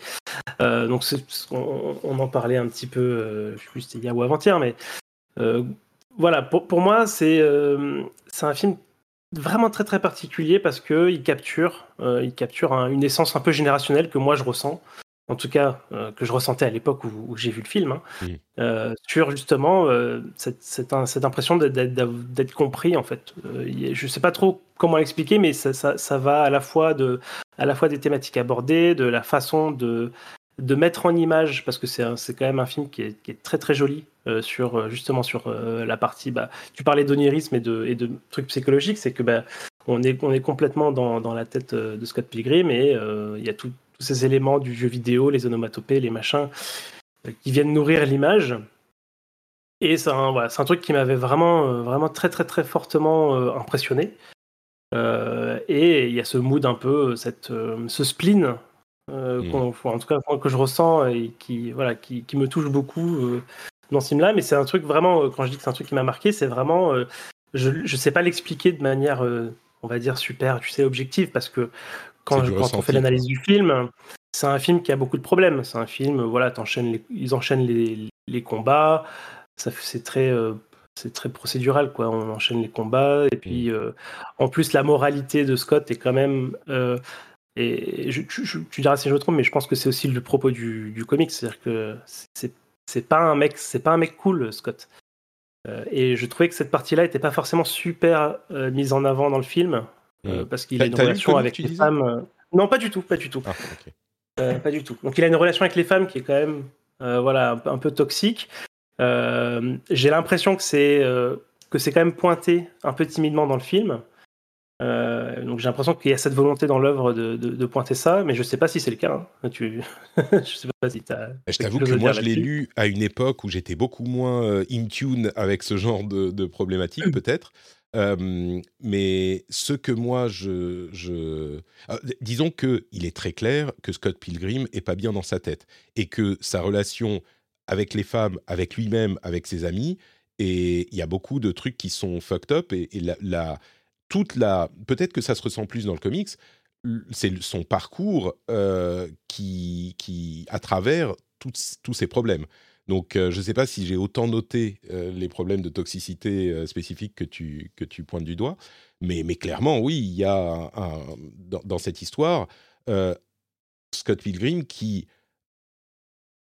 Speaker 2: donc, on, en parlait un petit peu, je sais plus c'était hier ou avant-hier, mais voilà, pour, moi, c'est un film vraiment très très particulier parce qu'il capture, il capture une essence un peu générationnelle que moi je ressens en tout cas euh, que je ressentais à l'époque où, j'ai vu le film, hein, euh, sur justement euh, cette, cette, impression d'être compris en fait. je ne sais pas trop comment l'expliquer, mais ça, ça, va à la, fois de, à la fois des thématiques abordées, de la façon de, de mettre en image, parce que c'est quand même un film qui est, qui est très très joli sur justement sur la partie. Bah, tu parlais d'onirisme et de, et de trucs psychologiques, c'est que bah, on est, on est complètement dans, dans la tête de Scott Pilgrim et il y a tout, ces éléments du jeu vidéo, les onomatopées, les machins, euh, qui viennent nourrir l'image. Et c'est un, voilà, un, truc qui m'avait vraiment, euh, vraiment très, très, très fortement euh, impressionné. et il y a ce mood un peu, cette, ce spleen, mmh. en tout cas que je ressens et qui, voilà, qui, qui me touche beaucoup dans ce film-là. Mais c'est un truc vraiment, quand je dis que c'est un truc qui m'a marqué, c'est vraiment, je ne sais pas l'expliquer de manière, on va dire, super, tu sais, objective, parce que quand, on fait l'analyse du film, c'est un film qui a beaucoup de problèmes. C'est un film, voilà, les, ils enchaînent les, les combats. C'est très, euh, c'est très procédural, quoi. On enchaîne les combats et puis mm. euh, en plus la moralité de Scott est quand même. Euh, et tu diras si je me trompe, mais je pense que c'est aussi le propos du, du comic, c'est-à-dire que c'est pas un mec, c'est pas un mec cool, Scott. et je trouvais que cette partie-là était pas forcément super mise en avant dans le film. Euh, parce qu'il a une relation avec les femmes. Euh, non, pas du tout, pas du tout. Ah, euh, pas du tout. Donc il a une relation avec les femmes qui est quand même voilà, un, peu toxique. J'ai l'impression que c'est que c'est quand même pointé un peu timidement dans le film. donc j'ai l'impression qu'il y a cette volonté dans l'œuvre de, de, pointer ça, mais je ne sais pas si c'est le cas. Hein. Tu... (laughs) je sais
Speaker 1: pas si as Je t'avoue que moi je l'ai lu à une époque où j'étais beaucoup moins in tune avec ce genre de, de problématiques (clears throat) peut-être. Mais ce que moi, je, je... Ah, disons que il est très clair que Scott Pilgrim est pas bien dans sa tête et que sa relation avec les femmes, avec lui-même, avec ses amis, et il y a beaucoup de trucs qui sont fucked up et, toute la, peut-être que ça se ressent plus dans le comics, c'est son parcours qui, qui, à travers tous ces problèmes. Donc, euh, je ne sais pas si j'ai autant noté euh, les problèmes de toxicité euh, spécifiques que tu, pointes du doigt, mais, mais clairement, oui, il y a dans, cette histoire Scott Pilgrim qui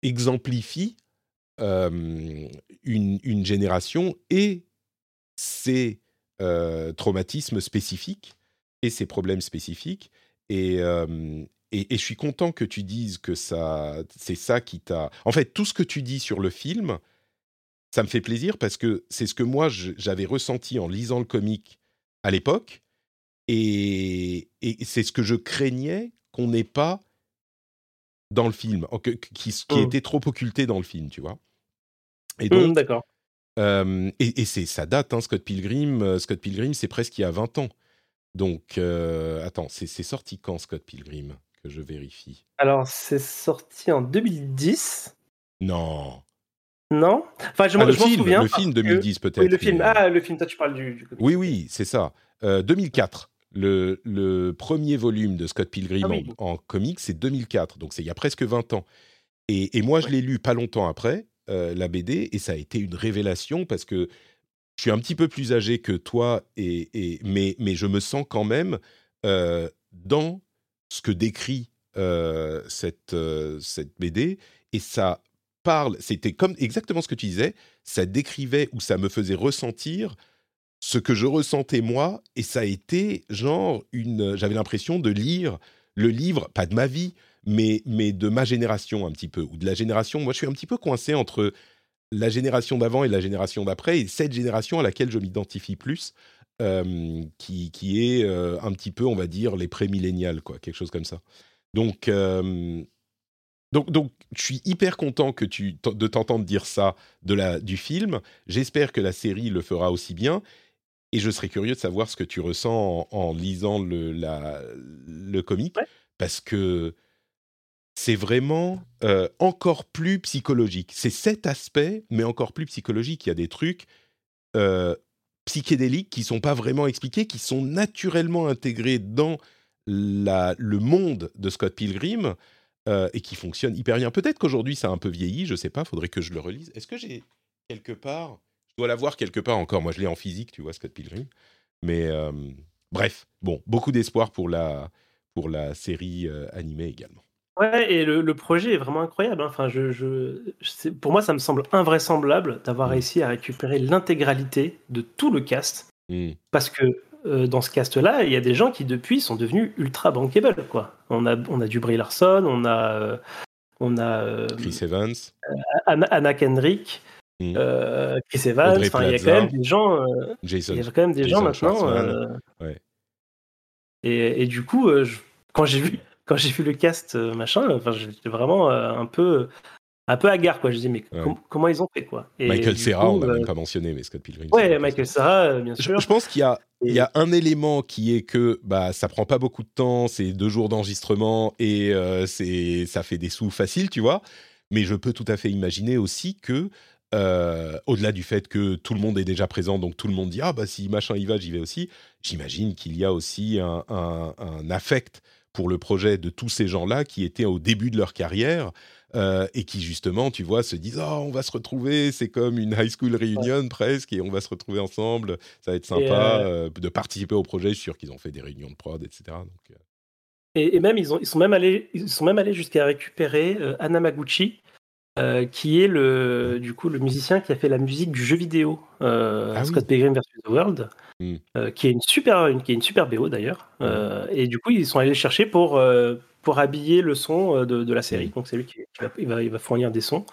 Speaker 1: exemplifie une, une, génération et ses traumatismes spécifiques et ses problèmes spécifiques. Et, et, je suis content que tu dises que ça, c'est ça qui t'a. En fait, tout ce que tu dis sur le film, ça me fait plaisir parce que c'est ce que moi j'avais ressenti en lisant le comic à l'époque, et, c'est ce que je craignais qu'on n'ait pas dans le film, qui, qui mmh. était trop occulté dans le film, tu vois.
Speaker 2: Et mmh, donc, d'accord.
Speaker 1: et, c'est ça date, hein, Scott Pilgrim. Euh, Scott Pilgrim, c'est presque il y a 20 ans. Donc, euh, attends, c'est sorti quand Scott Pilgrim? Que je vérifie.
Speaker 2: Alors, c'est sorti en 2010.
Speaker 1: Non.
Speaker 2: Non?
Speaker 1: Enfin, je, ah, m'en souviens. Le film 2010 peut-être.
Speaker 2: Oui, le film. Ah, le film, toi tu parles du,
Speaker 1: Oui, oui, c'est ça. 2004. Euh, le, le, premier volume de Scott Pilgrim ah en, comics, c'est 2004. Donc, c'est il y a presque 20 ans. Et, et moi, je l'ai lu pas longtemps après, euh, la BD, et ça a été une révélation parce que je suis un petit peu plus âgé que toi, et, et mais, mais je me sens quand même euh, dans ce que décrit euh, cette, euh, cette BD, et ça parle, c'était comme exactement ce que tu disais, ça décrivait ou ça me faisait ressentir ce que je ressentais moi, et ça a été genre une, j'avais l'impression de lire le livre, pas de ma vie, mais, mais de ma génération un petit peu, ou de la génération, moi je suis un petit peu coincé entre la génération d'avant et la génération d'après, et cette génération à laquelle je m'identifie plus, qui, qui, est un petit peu, on va dire, les pré-millénials, quoi, quelque chose comme ça. Donc, donc, donc, je suis hyper content que tu, de t'entendre dire ça de la, du film. J'espère que la série le fera aussi bien. Et je serais curieux de savoir ce que tu ressens en, lisant le, la, le comic, parce que c'est vraiment encore plus psychologique. C'est cet aspect, mais encore plus psychologique. Il y a des trucs psychédéliques qui sont pas vraiment expliqués, qui sont naturellement intégrés dans la, le monde de Scott Pilgrim euh, et qui fonctionnent hyper bien. Peut-être qu'aujourd'hui ça a un peu vieilli, je sais pas, faudrait que je le relise. Est-ce que j'ai quelque part, je dois l'avoir quelque part encore. Moi, je l'ai en physique, tu vois, Scott Pilgrim. Mais euh, bref, bon, beaucoup d'espoir pour la pour la série euh, animée également.
Speaker 2: Ouais, et le, projet est vraiment incroyable. Hein. Enfin, je, je, pour moi, ça me semble invraisemblable d'avoir mmh. réussi à récupérer l'intégralité de tout le cast. Mmh. Parce que euh, dans ce cast-là, il y a des gens qui depuis sont devenus ultra bankable. Quoi. On, a, on a du Brie Larson, on a, euh, on a euh,
Speaker 1: Chris Evans,
Speaker 2: Anna, Kendrick. Mmh. Chris Evans, enfin, il y a quand même des gens.
Speaker 1: Jason,
Speaker 2: il y a quand même des gens maintenant.
Speaker 1: Ouais.
Speaker 2: Et, et, du coup, quand j'ai vu quand j'ai vu le cast, euh, machin, enfin, j'étais vraiment euh, un peu un peu hagard quoi. Je dis mais comment ils ont fait quoi?
Speaker 1: Michael Serra on n'a même euh, pas mentionné mais Scott Pilgrim
Speaker 2: ouais Michael Serra bien sûr.
Speaker 1: je, pense qu'il y a il y a un élément qui est que bah ça prend pas beaucoup de temps c'est deux jours d'enregistrement et c'est ça fait des sous faciles tu vois. Mais je peux tout à fait imaginer aussi que au-delà du fait que tout le monde est déjà présent, donc tout le monde dit ah bah si machin y va, j'y vais aussi. J'imagine qu'il y a aussi un, un, un affect pour le projet de tous ces gens-là qui étaient au début de leur carrière euh, et qui justement, tu vois, se disent oh, on va se retrouver, c'est comme une high school reunion presque, et on va se retrouver ensemble, ça va être sympa euh, euh, de participer au projet. Je suis sûr qu'ils ont fait des réunions de prod, etc. Donc,
Speaker 2: et, même ils, ont, ils sont même allés, ils sont même allés jusqu'à récupérer Anna Maguchi, euh, qui est le, du coup, le musicien qui a fait la musique du jeu vidéo euh, ah Scott Pilgrim vs. The World, hmm. euh, qui, est une super, une, qui est une super BO d'ailleurs. et du coup, ils sont allés le chercher pour, pour habiller le son de, de la série. Hmm. Donc, c'est lui qui, va, il va, il va, fournir des sons.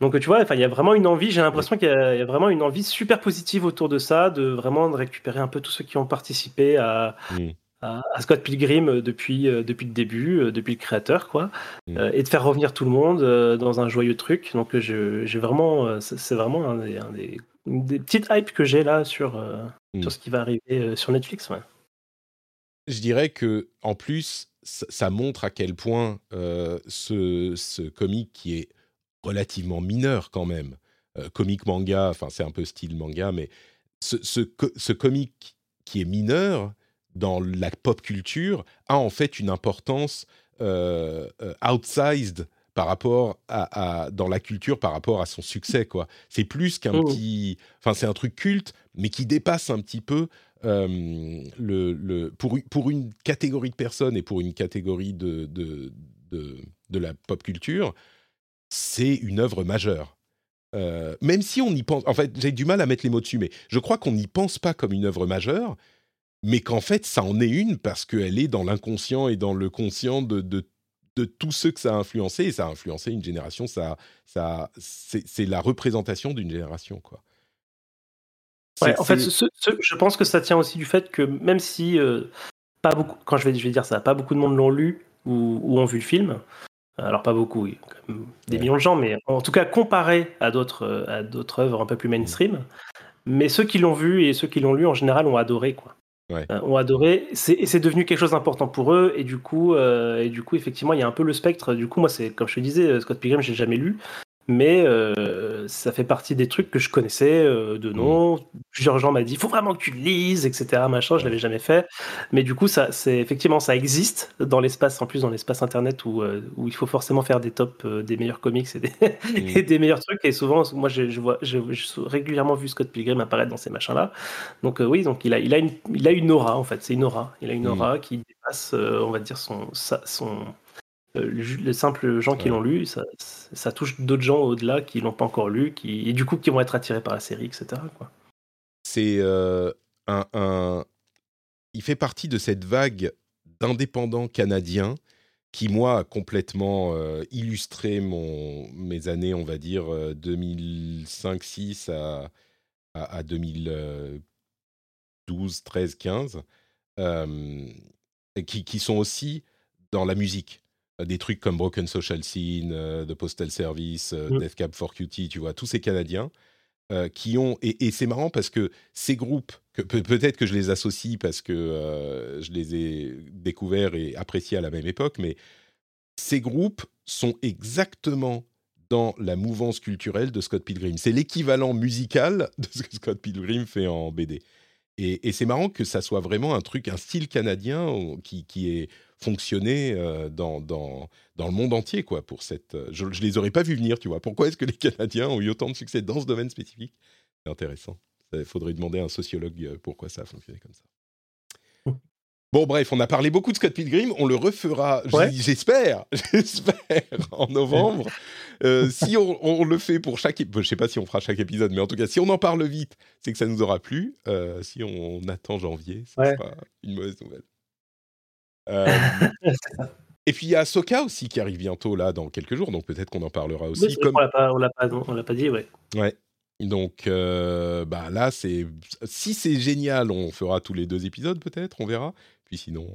Speaker 2: Donc, tu vois, il y a vraiment une envie, j'ai l'impression qu'il y, a vraiment une envie super positive autour de ça, de vraiment de récupérer un peu tous ceux qui ont participé à, hmm à, Scott Pilgrim euh, depuis, euh, depuis le début, euh, depuis le créateur, quoi, mm. et de faire revenir tout le monde dans un joyeux truc. Donc, j'ai vraiment, c'est vraiment un des, des petites hypes que j'ai là sur,
Speaker 1: Mm.
Speaker 2: sur ce qui va arriver sur Netflix. Ouais.
Speaker 1: Je dirais que en plus, ça, montre à quel point euh, ce, ce comic qui est relativement mineur quand même, euh, comic manga, enfin c'est un peu style manga, mais ce, ce, ce comic qui est mineur dans la pop culture a en fait une importance euh, euh, outsized par rapport à, à- dans la culture par rapport à son succès quoi. C'est plus qu'un
Speaker 2: Mhm.
Speaker 1: petit, enfin c'est un truc culte, mais qui dépasse un petit peu euh, le, le pour, une- pour une catégorie de personnes et pour une catégorie de de, de, de la pop culture, c'est une œuvre majeure. Euh, même si on y pense, en fait, j'ai du mal à mettre les mots dessus, mais je crois qu'on n'y pense pas comme une œuvre majeure, mais qu'en fait, ça en est une parce qu'elle est dans l'inconscient et dans le conscient de, de, de tous ceux que ça a influencé, et ça a influencé une génération, ça, ça, c'est la représentation d'une génération, quoi.
Speaker 2: Ouais,
Speaker 1: C'est-
Speaker 2: en fait,
Speaker 1: c'est-
Speaker 2: ce- ce- je pense que ça tient aussi du fait que même si euh, pas beaucoup, quand je vais, je vais dire ça, pas beaucoup de monde l'ont lu ou, ou ont vu le film. Alors pas beaucoup, oui, des
Speaker 1: Ouais.
Speaker 2: millions de gens, mais en tout cas comparé à d'autres à d'autres œuvres un peu plus mainstream. Mais ceux qui l'ont vu et ceux qui l'ont lu en général ont adoré quoi.
Speaker 1: Ouais.
Speaker 2: Euh, ont adoré, et c'est devenu quelque chose d'important pour eux. Et du coup, euh, et du coup, effectivement, il y a un peu le spectre. Du coup, moi, c'est comme je te disais, euh, Scott Pilgrim, j'ai jamais lu, mais euh, ça fait partie des trucs que je connaissais euh, de nom. Plusieurs gens m'ont dit, faut vraiment que tu le lises, etc. Machin, je l'avais jamais fait. Mais du coup, ça, c'est effectivement, ça existe dans l'espace, en plus dans l'espace internet où, euh, où il faut forcément faire des tops des meilleurs comics et des, (laughs) et des meilleurs trucs. Et souvent, moi, je, je vois, régulièrement vu Scott Pilgrim apparaître dans ces machins-là. Donc oui, donc il a, il a une, il a une aura en fait. C'est une aura. Il a une
Speaker 1: Mm.
Speaker 2: aura qui dépasse, on va dire son, sa- son, les simples gens qui l'ont lu. Ça, ça touche d'autres gens au-delà qui l'ont pas encore lu, qui et du coup qui vont être attirés par la série, etc. Quoi.
Speaker 1: c'est euh, un, un- Il fait partie de cette vague d'indépendants canadiens qui, moi, a complètement euh, illustré mon, mes années, on va dire, 2005-6 à, à, à 2012, 13, 15, euh, et qui, qui sont aussi dans la musique. Euh, Des trucs comme Broken Social Scene, euh, The Postal Service, euh,
Speaker 2: Mm.
Speaker 1: Death Cab for Cutie, tu vois, tous ces Canadiens qui ont et, et c'est marrant parce que ces groupes que peut-être que je les associe parce que euh, je les ai découverts et appréciés à la même époque mais ces groupes sont exactement dans la mouvance culturelle de Scott Pilgrim c'est l'équivalent musical (laughs) de ce que Scott Pilgrim fait en BD et, et c'est marrant que ça soit vraiment un truc un style canadien qui, qui est fonctionné euh, dans, dans, dans le monde entier, quoi, pour cette... euh, Je, je les aurais pas vus venir, tu vois. Pourquoi est-ce que les (laughs) Canadiens ont eu autant de succès dans ce domaine spécifique? C'est intéressant. Il faudrait demander à un sociologue euh, pourquoi ça a fonctionné comme ça. Bon, bref, on a parlé beaucoup de Scott Pilgrim. On le refera,
Speaker 2: Ouais.
Speaker 1: j'espère, (laughs) j'espère, en novembre. Euh, si on, on le fait pour chaque... ép- Je sais pas si on fera chaque épisode, mais en tout cas, si on en parle vite, c'est que ça nous aura plu. Euh, si on attend janvier, ça
Speaker 2: Ouais.
Speaker 1: sera une mauvaise nouvelle. Euh, (laughs) et puis il y a Soka aussi qui arrive bientôt là dans quelques jours, donc peut-être qu'on en parlera aussi.
Speaker 2: Oui, c'est vrai
Speaker 1: comme...
Speaker 2: qu'on l'a pas, on l'a pas, on l'a pas dit, ouais.
Speaker 1: Ouais. Donc euh, bah là c'est si c'est génial, on fera tous les deux épisodes peut-être, on verra. Puis sinon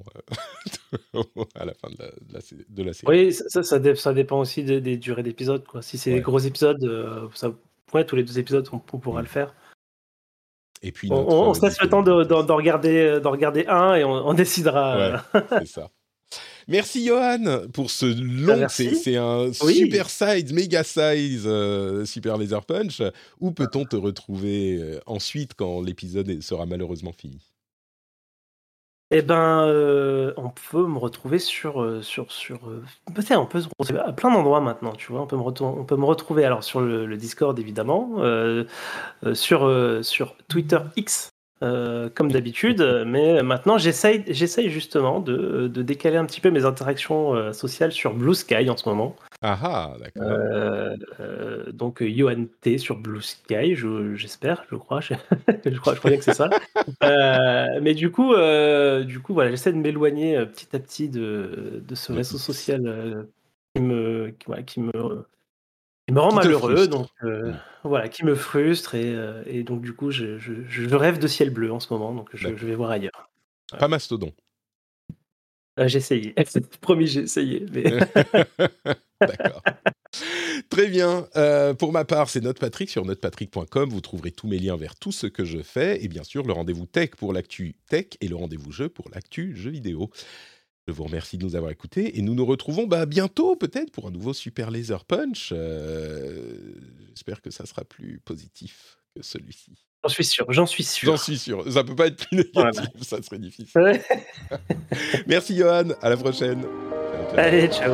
Speaker 1: euh, (laughs) à la fin de la, de la, sé- de la série.
Speaker 2: Oui, ça, ça, ça dé- ça dépend aussi des, des durées d'épisodes, quoi. Si c'est
Speaker 1: Ouais.
Speaker 2: des gros épisodes, euh, ça, ouais, tous les deux épisodes, on, on pourra
Speaker 1: Mm.
Speaker 2: le faire.
Speaker 1: Et puis
Speaker 2: On,
Speaker 1: notre,
Speaker 2: on- on
Speaker 1: euh,
Speaker 2: se laisse le temps de- d'en d'en regarder, d'en regarder un et on, on décidera. euh,
Speaker 1: c'est ça. Merci Johan pour ce long,
Speaker 2: Ah, merci.
Speaker 1: c'est un
Speaker 2: Oui.
Speaker 1: super size, méga size, euh, super laser punch. Où peut-on te retrouver euh, ensuite quand l'épisode sera malheureusement fini?
Speaker 2: Eh ben, euh, on peut me retrouver sur, euh, sur, sur, peut-être on peut se retrouver à plein d'endroits maintenant, tu vois. On peut me, on peut me retrouver alors sur le, le Discord évidemment, euh, euh, sur, euh, sur Twitter X. euh, comme d'habitude, mais maintenant j'essaye, justement de, de décaler un petit peu mes interactions euh, sociales sur Blue Sky en ce moment.
Speaker 1: Ah ah, d'accord.
Speaker 2: Euh, donc Yohan T sur Blue Sky, je- j'espère, je crois, je, (laughs) je crois, je crois bien que c'est ça. Mais du coup, du coup, voilà, j'essaie de m'éloigner petit à petit de, de ce réseau social qui me, qui me, qui me rend malheureux, donc euh, voilà, qui me frustre et, euh, et donc du coup, je, je, je rêve de ciel bleu en ce moment, donc je, vais voir ailleurs.
Speaker 1: Pas Mastodon.
Speaker 2: Euh, j'ai essayé, (laughs) promis, j'ai essayé, mais (laughs)
Speaker 1: D'accord. (laughs) Très bien. Euh, pour ma part, c'est NotePatrick sur notepatrick.com. Vous trouverez tous mes liens vers tout ce que je fais. Et bien sûr, le rendez-vous tech pour l'actu tech et le rendez-vous jeu pour l'actu jeu vidéo. Je vous remercie de nous avoir écoutés et nous nous retrouvons bah, bientôt peut-être pour un nouveau Super Laser Punch. Euh, j'espère que ça sera plus positif que celui-ci.
Speaker 2: J'en suis sûr, j'en suis sûr.
Speaker 1: J'en suis sûr. Ça peut pas être plus négatif, ça serait difficile. (laughs) Merci Johan, à la prochaine.
Speaker 2: Allez, ciao.